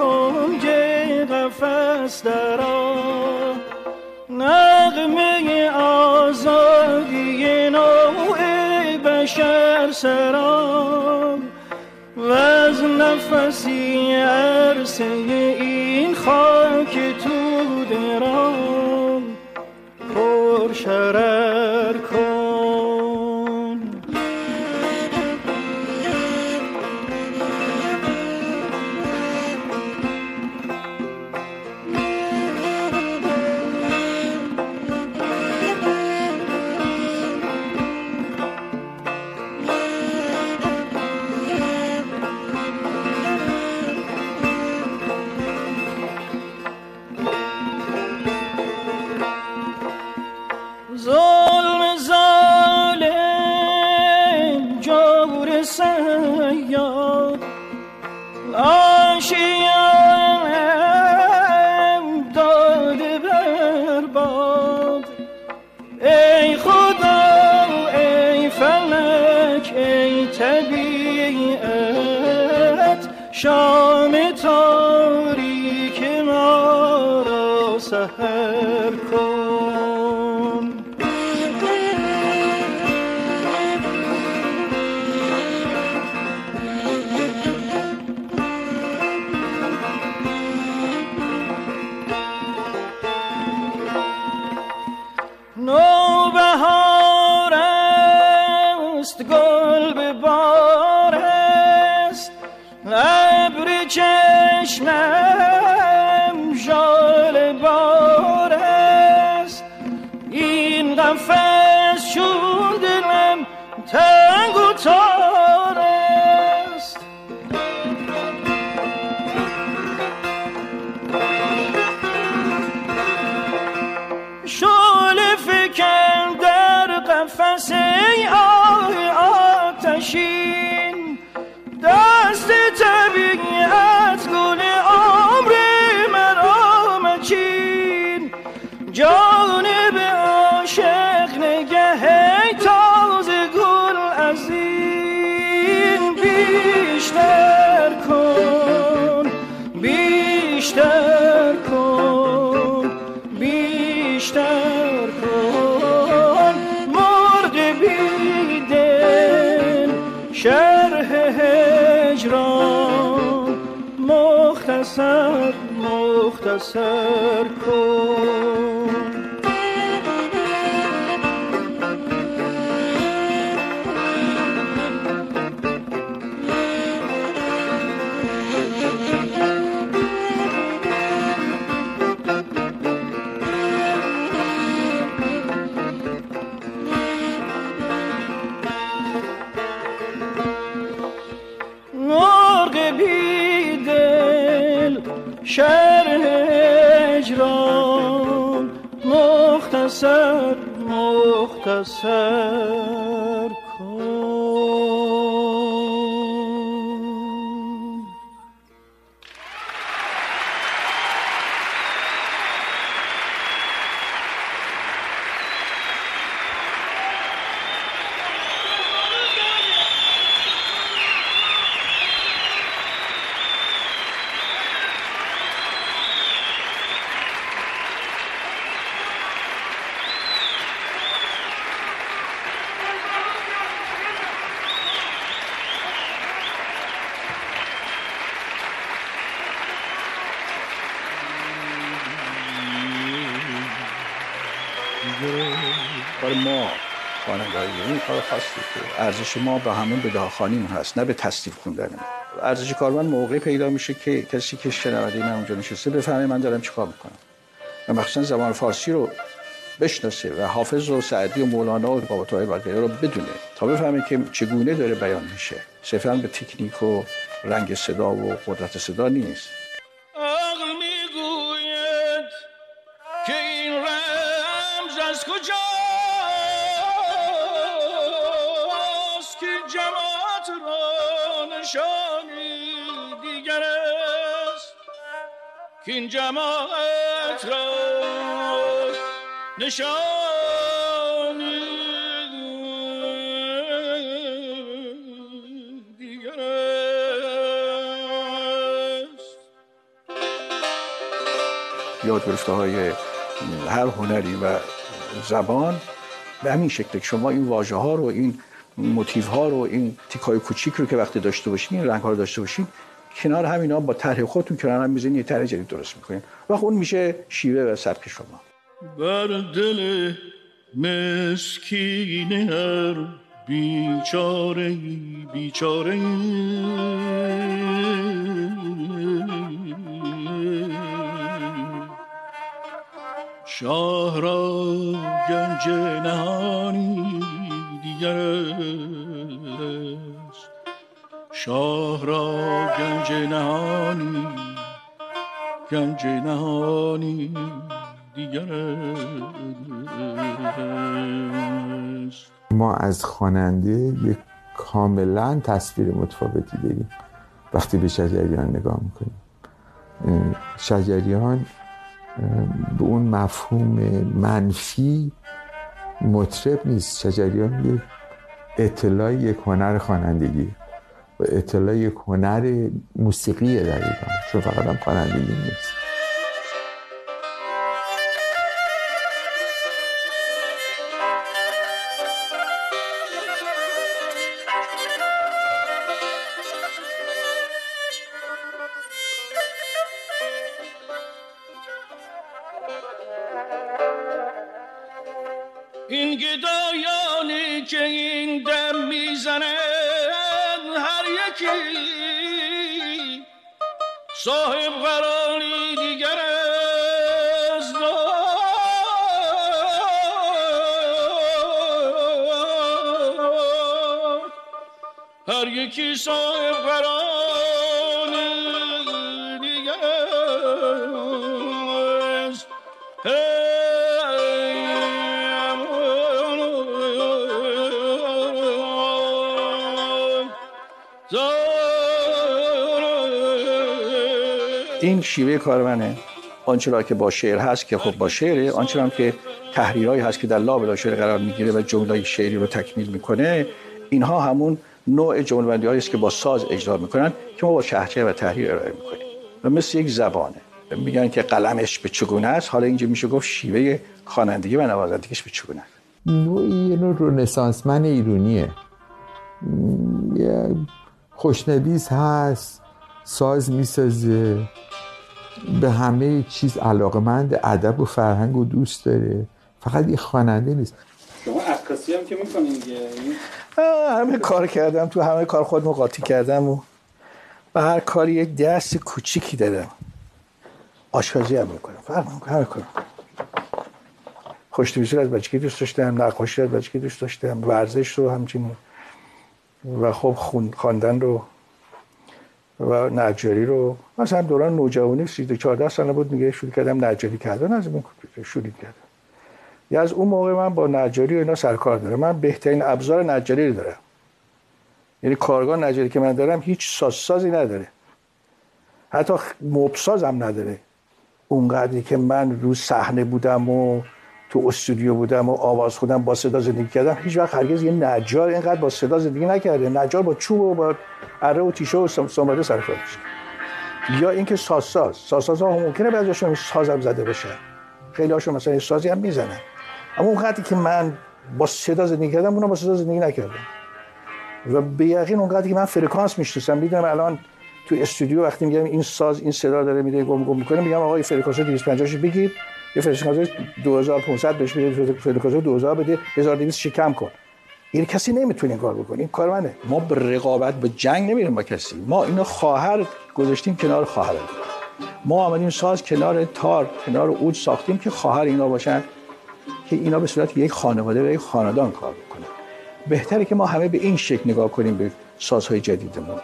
کنگ قفس درا نغمه آزادی نوع بشر سرام و از نفسی عرصه این خاک سیاد آشیم ser ما خوانندگی این کار خاصی که ارزش ما به همون به داخانیمون هست نه به تصدیق خوندن ارزش کارمند موقعی پیدا میشه که کسی که من اونجا نشسته بفهمه من دارم چیکار می‌کنم. و مخصوصا زبان فارسی رو بشناسه و حافظ و سعدی و مولانا و بابا طاهر رو بدونه تا بفهمه که چگونه داره بیان میشه. صرفا به تکنیک و رنگ صدا و قدرت صدا نیست. جماعت را نشانی دیگر یاد گرفته های هر هنری و زبان به همین شکل که شما این واژه ها رو این موتیف ها رو این تیکای کوچیک رو که وقتی داشته باشین این رنگ ها رو داشته باشین کنار همینا با طرح خودتون کنار هم می‌زنید یه طرح جدید درست می‌کنین و اون میشه شیوه و سبک شما. بر دل مسکین هر بیچاره بیچاره. شاه را گنج نهانی شاه را گنج نهانی گنج نهانی دیگر ما از خواننده یک کاملا تصویر متفاوتی داریم. وقتی به شجریان نگاه می‌کنیم. شجریان به اون مفهوم منفی مطرب نیست. شجریان یک اطلاع یک هنر خوانندگی. اطلاع یک هنر موسیقی دقیقا چون فقط هم خوانندگی نیست. این گدایانی که این یکی صاحب قراری دیگر است هر یکی صاحب قراری این شیوه کار منه. آنچه که با شعر هست که خب با شعره آنچه هم که تحریرهایی هست که در لابلا شعر قرار می‌گیره و جمله شعری رو تکمیل می‌کنه اینها همون نوع جمله‌بندی است که با ساز اجرا می‌کنن که ما با شهرچه و تحریر ارائه می‌کنیم. و مثل یک زبانه. میگن که قلمش به چگونه است؟ حالا اینجا میشه گفت شیوه خوانندگی و نوازندگیش به چگونه است. نوعی یه نوع رنسانسمن ایرونیه. یه خوشنویس هست ساز می‌سازه. به همه چیز علاقمند ادب و فرهنگ و دوست داره. فقط یه خواننده نیست. شما عکاسی هم که می‌کنین دیگه همه کار کردم تو همه کار خود قاطی کردم و به هر کاری یک دست کوچیکی دادم. آشپزی هم می‌کنم. فرق نمی‌کنه همه کار خوشنویسی از بچگی دوست داشتم نقاشی رو از بچگی دوست داشتم ورزش رو همچنین. و خب خون خواندن رو و نجاری رو مثلا دوران نوجوانی 13 14 سال بود میگه شروع کردم نجاری کردن از این شروع کردم. یا از اون موقع من با نجاری و اینا سرکار دارم. من بهترین ابزار نجاری رو دارم. یعنی کارگاه نجاری که من دارم هیچ سازسازی نداره. حتی مبساز هم نداره. اونقدری که من رو صحنه بودم و تو استودیو بودم و آواز خودم با صدا زندگی کردم. هیچ وقت هرگز یه نجار اینقدر با صدا زندگی نکرده. نجار با چوب و با اره و تیشه و ساماده سر کار یا اینکه سازساز. سازساز ها ممکنه بعضیشون سازم زده بشه. خیلی هاشون مثلا سازی هم می‌زنن. اما اون قدری که من با صدا زندگی کردم اونم با صدا زندگی نکردم و به یقین اون قدری که من فرکانس می‌شناسم می‌دونم الان تو استودیو وقتی میگم این ساز این صدا داره میده گم گم می‌کنه میگم آقا این فرکانس 250 بگیر. یه فرکانس 2500 بهش بده فرکانس 2000 بده 1200 کم کن. این کسی نمی‌تونه این کار بکنه. این کار منه. ما به رقابت به جنگ نمیریم با کسی. ما اینو خواهر گذاشتیم کنار خواهر. ما آمدیم ساز کنار تار کنار اوج ساختیم که خواهر اینا باشن که اینا به صورت یک خانواده و یک خاندان کار بکنن. بهتره که ما همه به این شکل نگاه کنیم به سازهای جدیدمون.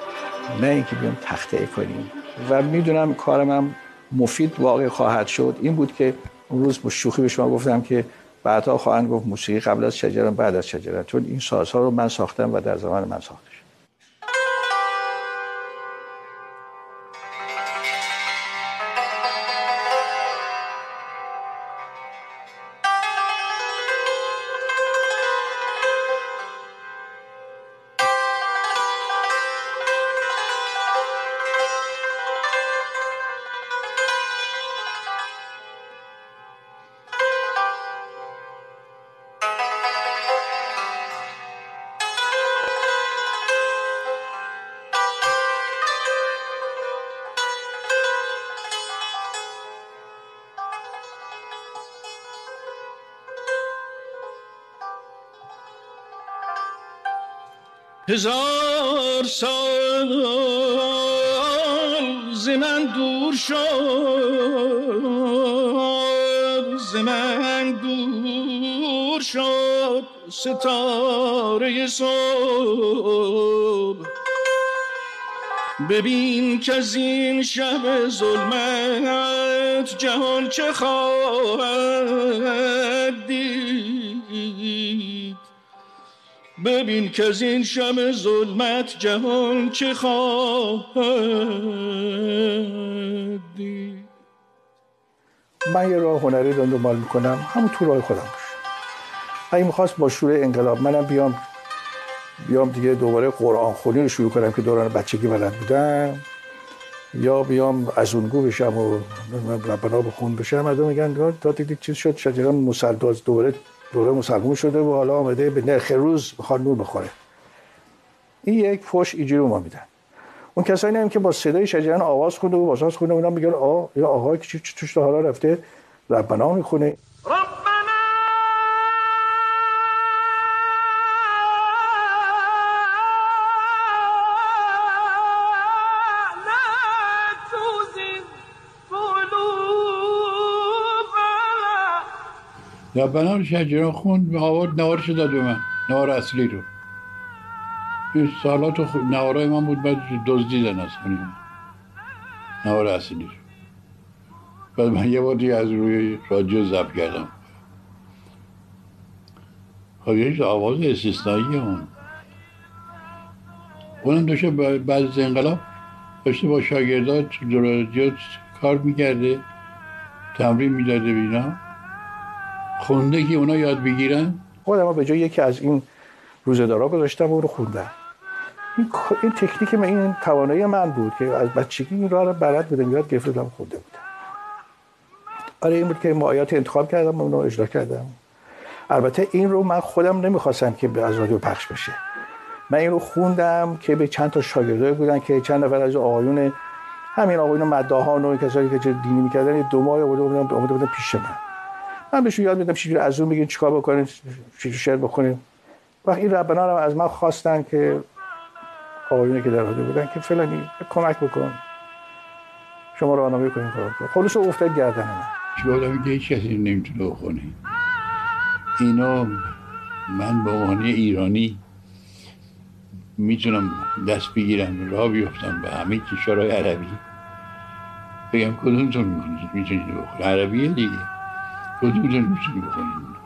نه اینکه بیام تخته کنیم. و می‌دونم کارم هم مفید واقع خواهد شد. این بود که اون روز با شوخی به شما گفتم که بعدها خواهند گفت موسیقی قبل از شجران بعد از شجران. چون این سازها رو من ساختم و در زمان من ساخته هزار سال ز من دور شد ز من دور شد ستاره صبح. ببین که از این شب ظلمت جهان چه خواهد؟ ببین که از این شب ظلمت جهان چه خواهد دید من یه راه هنری رو دنبال می‌کنم همون تو راه خودم اگه می‌خواست با شروع انقلاب منم بیام بیام دیگه دوباره قرآن خونی رو شروع کنم که دوران بچگی بلد بودم یا بیام از اونگو بشم و ربنا بخون بشم مردم میگن تا دیدی چیز شد شجران مسلداز دوباره دوره مسلمون شده و حالا آمده به نرخ روز می‌خواد نور بخوره. این یک فوش اینجوری ما میدن. اون کسایی هم که با صدای شجران آواز خونده و بازاز خونده اونا میگن آ یا آقای که توش حالا رفته ربنا می‌خونه. ربنا رو شجران خوند آورد نوارش داد به من. نوار اصلی رو. این سالات خود نوارای من بود بعد دزدیدن از خونیم نوار اصلی رو. بعد من یه بار از روی رادیو ضبط کردم. خب یه آواز استثنایی اون. اونم داشته بعد از انقلاب داشته با شاگردات رادیو کار می‌کرده تمرین می‌داده بینا خونده که اونا یاد بگیرن؟ خودم به جای یکی از این روزدارا گذاشتم و رو خوندم. این, این تکنیک من این توانایی من بود که از بچگی این راه رو بلد بودم یاد گرفته بودم خونده بودم. آره این بود که ما آیات انتخاب کردم و اجرا کردم. البته این رو من خودم نمی‌خواستم که به از رادیو پخش بشه. من این رو خوندم که به چند تا شاگردای بودن که چند نفر از آقایون همین آقایون مداهان و کسایی که دینی می‌کردن دو ماه آورده بودن پیش من. من بهشون یاد میدم چجوری از اون بگین چیکار بکنین چجوری شعر بخونیم. وقتی این ربنا رو از من خواستن که آقایونی که در حاضر بودن که فلانی کمک بکن. شما راهنمایی کنین کار کن خودش افتاد گردن من. چه آدم میگه هیچ کسی نمی‌تونه بخونه. اینا من به عنوان ایرانی می‌تونم دست بگیرم راه بیفتم به همه کشورهای عربی. بگم کدومتون می‌تونید بخونید؟ عربیه دیگه. کدومتون می‌تونید بخونید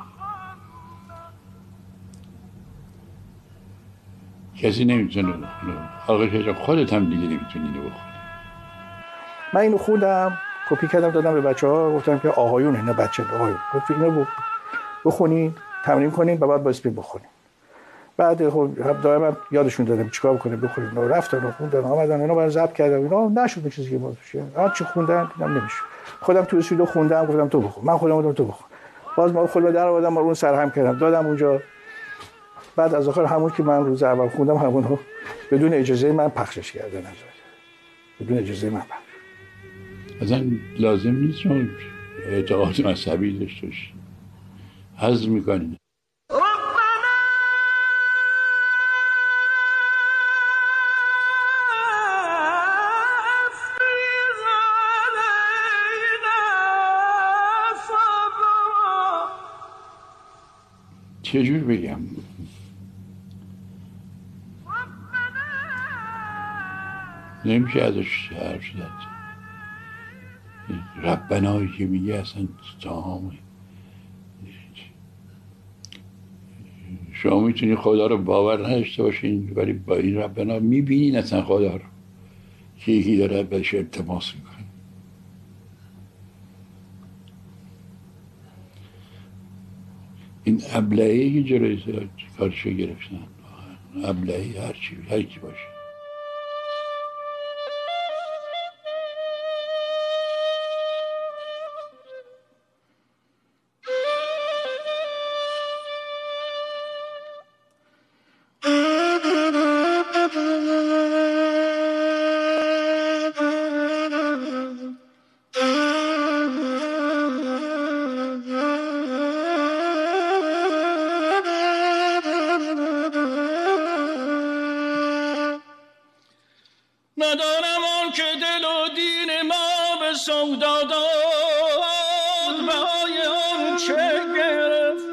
کسی نمی‌تونه بخونه خودت هم دیگه نمی‌تونی اینو بخونی من اینو خوندم کپی کردم دادم به بچه ها گفتم که آقایون اینا بچه آقایون. گفت اینو بخونید تمرین کنین و بعد باید بخونین بعد خب دائما یادشون دادم چیکار بکنیم بخونیم اینا رفتن و خوندن آمدن اینا برای ضبط کردم اینا. نشد چیزی که ما هر چی خوندن؟ دیدم نمیشه خودم تو استودیو خوندم گفتم تو بخون من خودم گفتم تو بخون باز ما خودم در آوردم اون سرهم کردم. دادم اونجا. بعد از آخر همون که من روز اول خوندم همون رو بدون اجازه من پخشش کردن بدون اجازه من پخش. لازم نیست شما اعتقاد مذهبی داشته باشید حضر می‌کنید چجور بگم؟ نمیشه ازش حرف زد. ربنایی که میگه اصلا تمام. شما می‌تونی خدا رو باور نداشته باشین ولی با این ربنا می‌بینین اصلا خدا رو که یکی داره بهش التماس می‌کنه. این ابلهی که جلوی کارشو گرفتن. ابلهی هرچی هرکی باشه. سودا داد بهای آن چه گرفت؟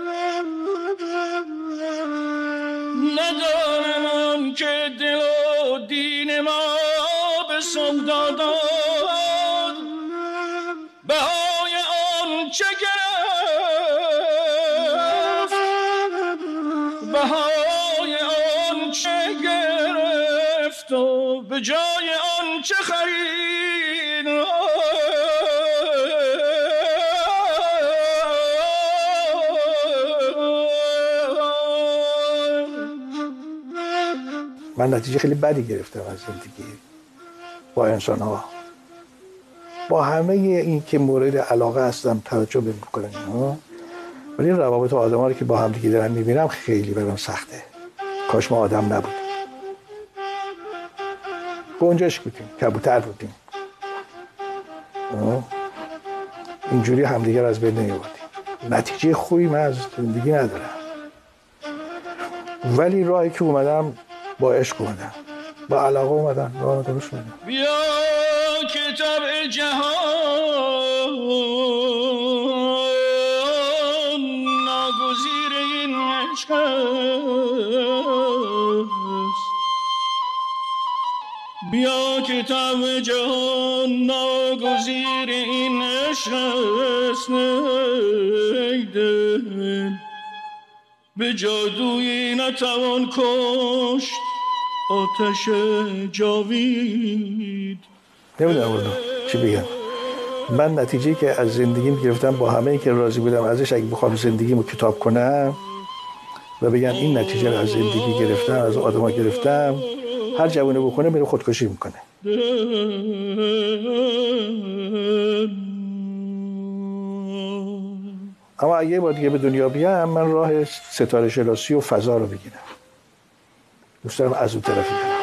ندانم آن که دل و دین ما به سودا داد بهای آن چه گرفت؟ بهای آن چه گرفت و به جای آن چه خرید؟ من نتیجه خیلی بدی گرفتم از زندگی با انسان ها با همه این که مورد علاقه هستم توجه می‌کنم ها ولی روابط آدم ها رو که با هم دیگه دارم می‌بینم خیلی برام سخته. کاش ما آدم نبود گنجش بودیم کبوتر بودیم؟ اینجوری همدیگر از بین نیاوردیم نتیجه خوبی من از زندگی ندارم. ولی راهی که اومدم با عشق اومدم با علاقه اومدم راه درست اومدم بیا کتاب جهان ناگزیر این عشق بیا کتاب جهان ناگزیر این عشق است. به جادویی نتوان کشت. آتش جاوید. نمی‌دونم اونو چی بگم من نتیجه که از زندگیم گرفتم با همه که راضی بودم ازش اگه بخوام زندگیمو کتاب کنم و بگم این نتیجه از زندگی گرفتم از آدما گرفتم هر جوونه بکنه میره خودکشی می‌کنه. اما اگه با دیگه به دنیا بیام من راه ستاره شناسی و فضا رو بگیرم يشتغل ازوتيرابي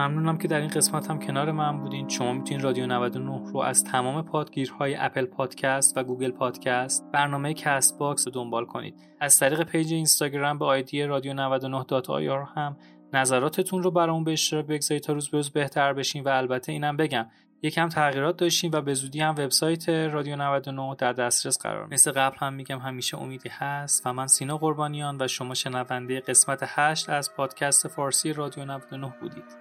ممنونم که در این قسمت هم کنار من بودین. شما می‌تونین رادیو 99 رو از تمام پادگیرهای اپل پادکست و گوگل پادکست برنامه کست باکس رو دنبال کنید. از طریق پیج اینستاگرام به آیدی رادیو 99 dot ir هم نظراتتون رو برامون به اشتراک بگذارید تا روز به روز بهتر بشین و البته اینم بگم یکم تغییرات داشتیم و به زودی هم وبسایت رادیو 99 در دسترس قرار. مثل قبل هم میگم همیشه امیدی هست و من سینا قربانیان و شما شنونده قسمت 8 از پادکست فارسی رادیو 99 بودید.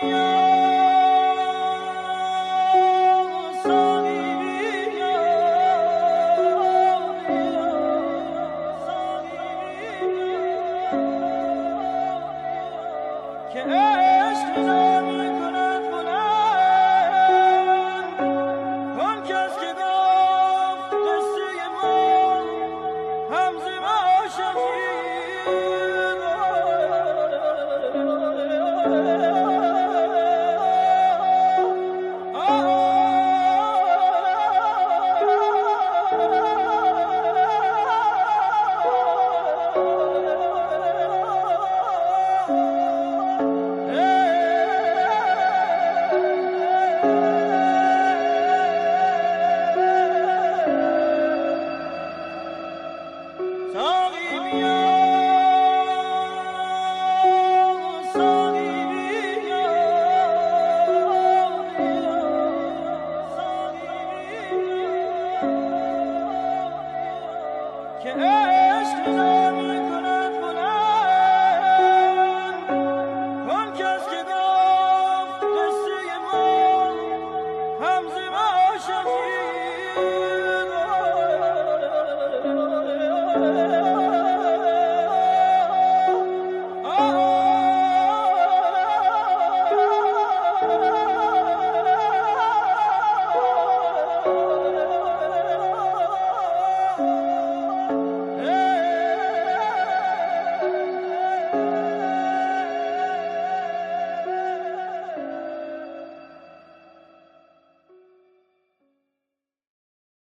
ساقی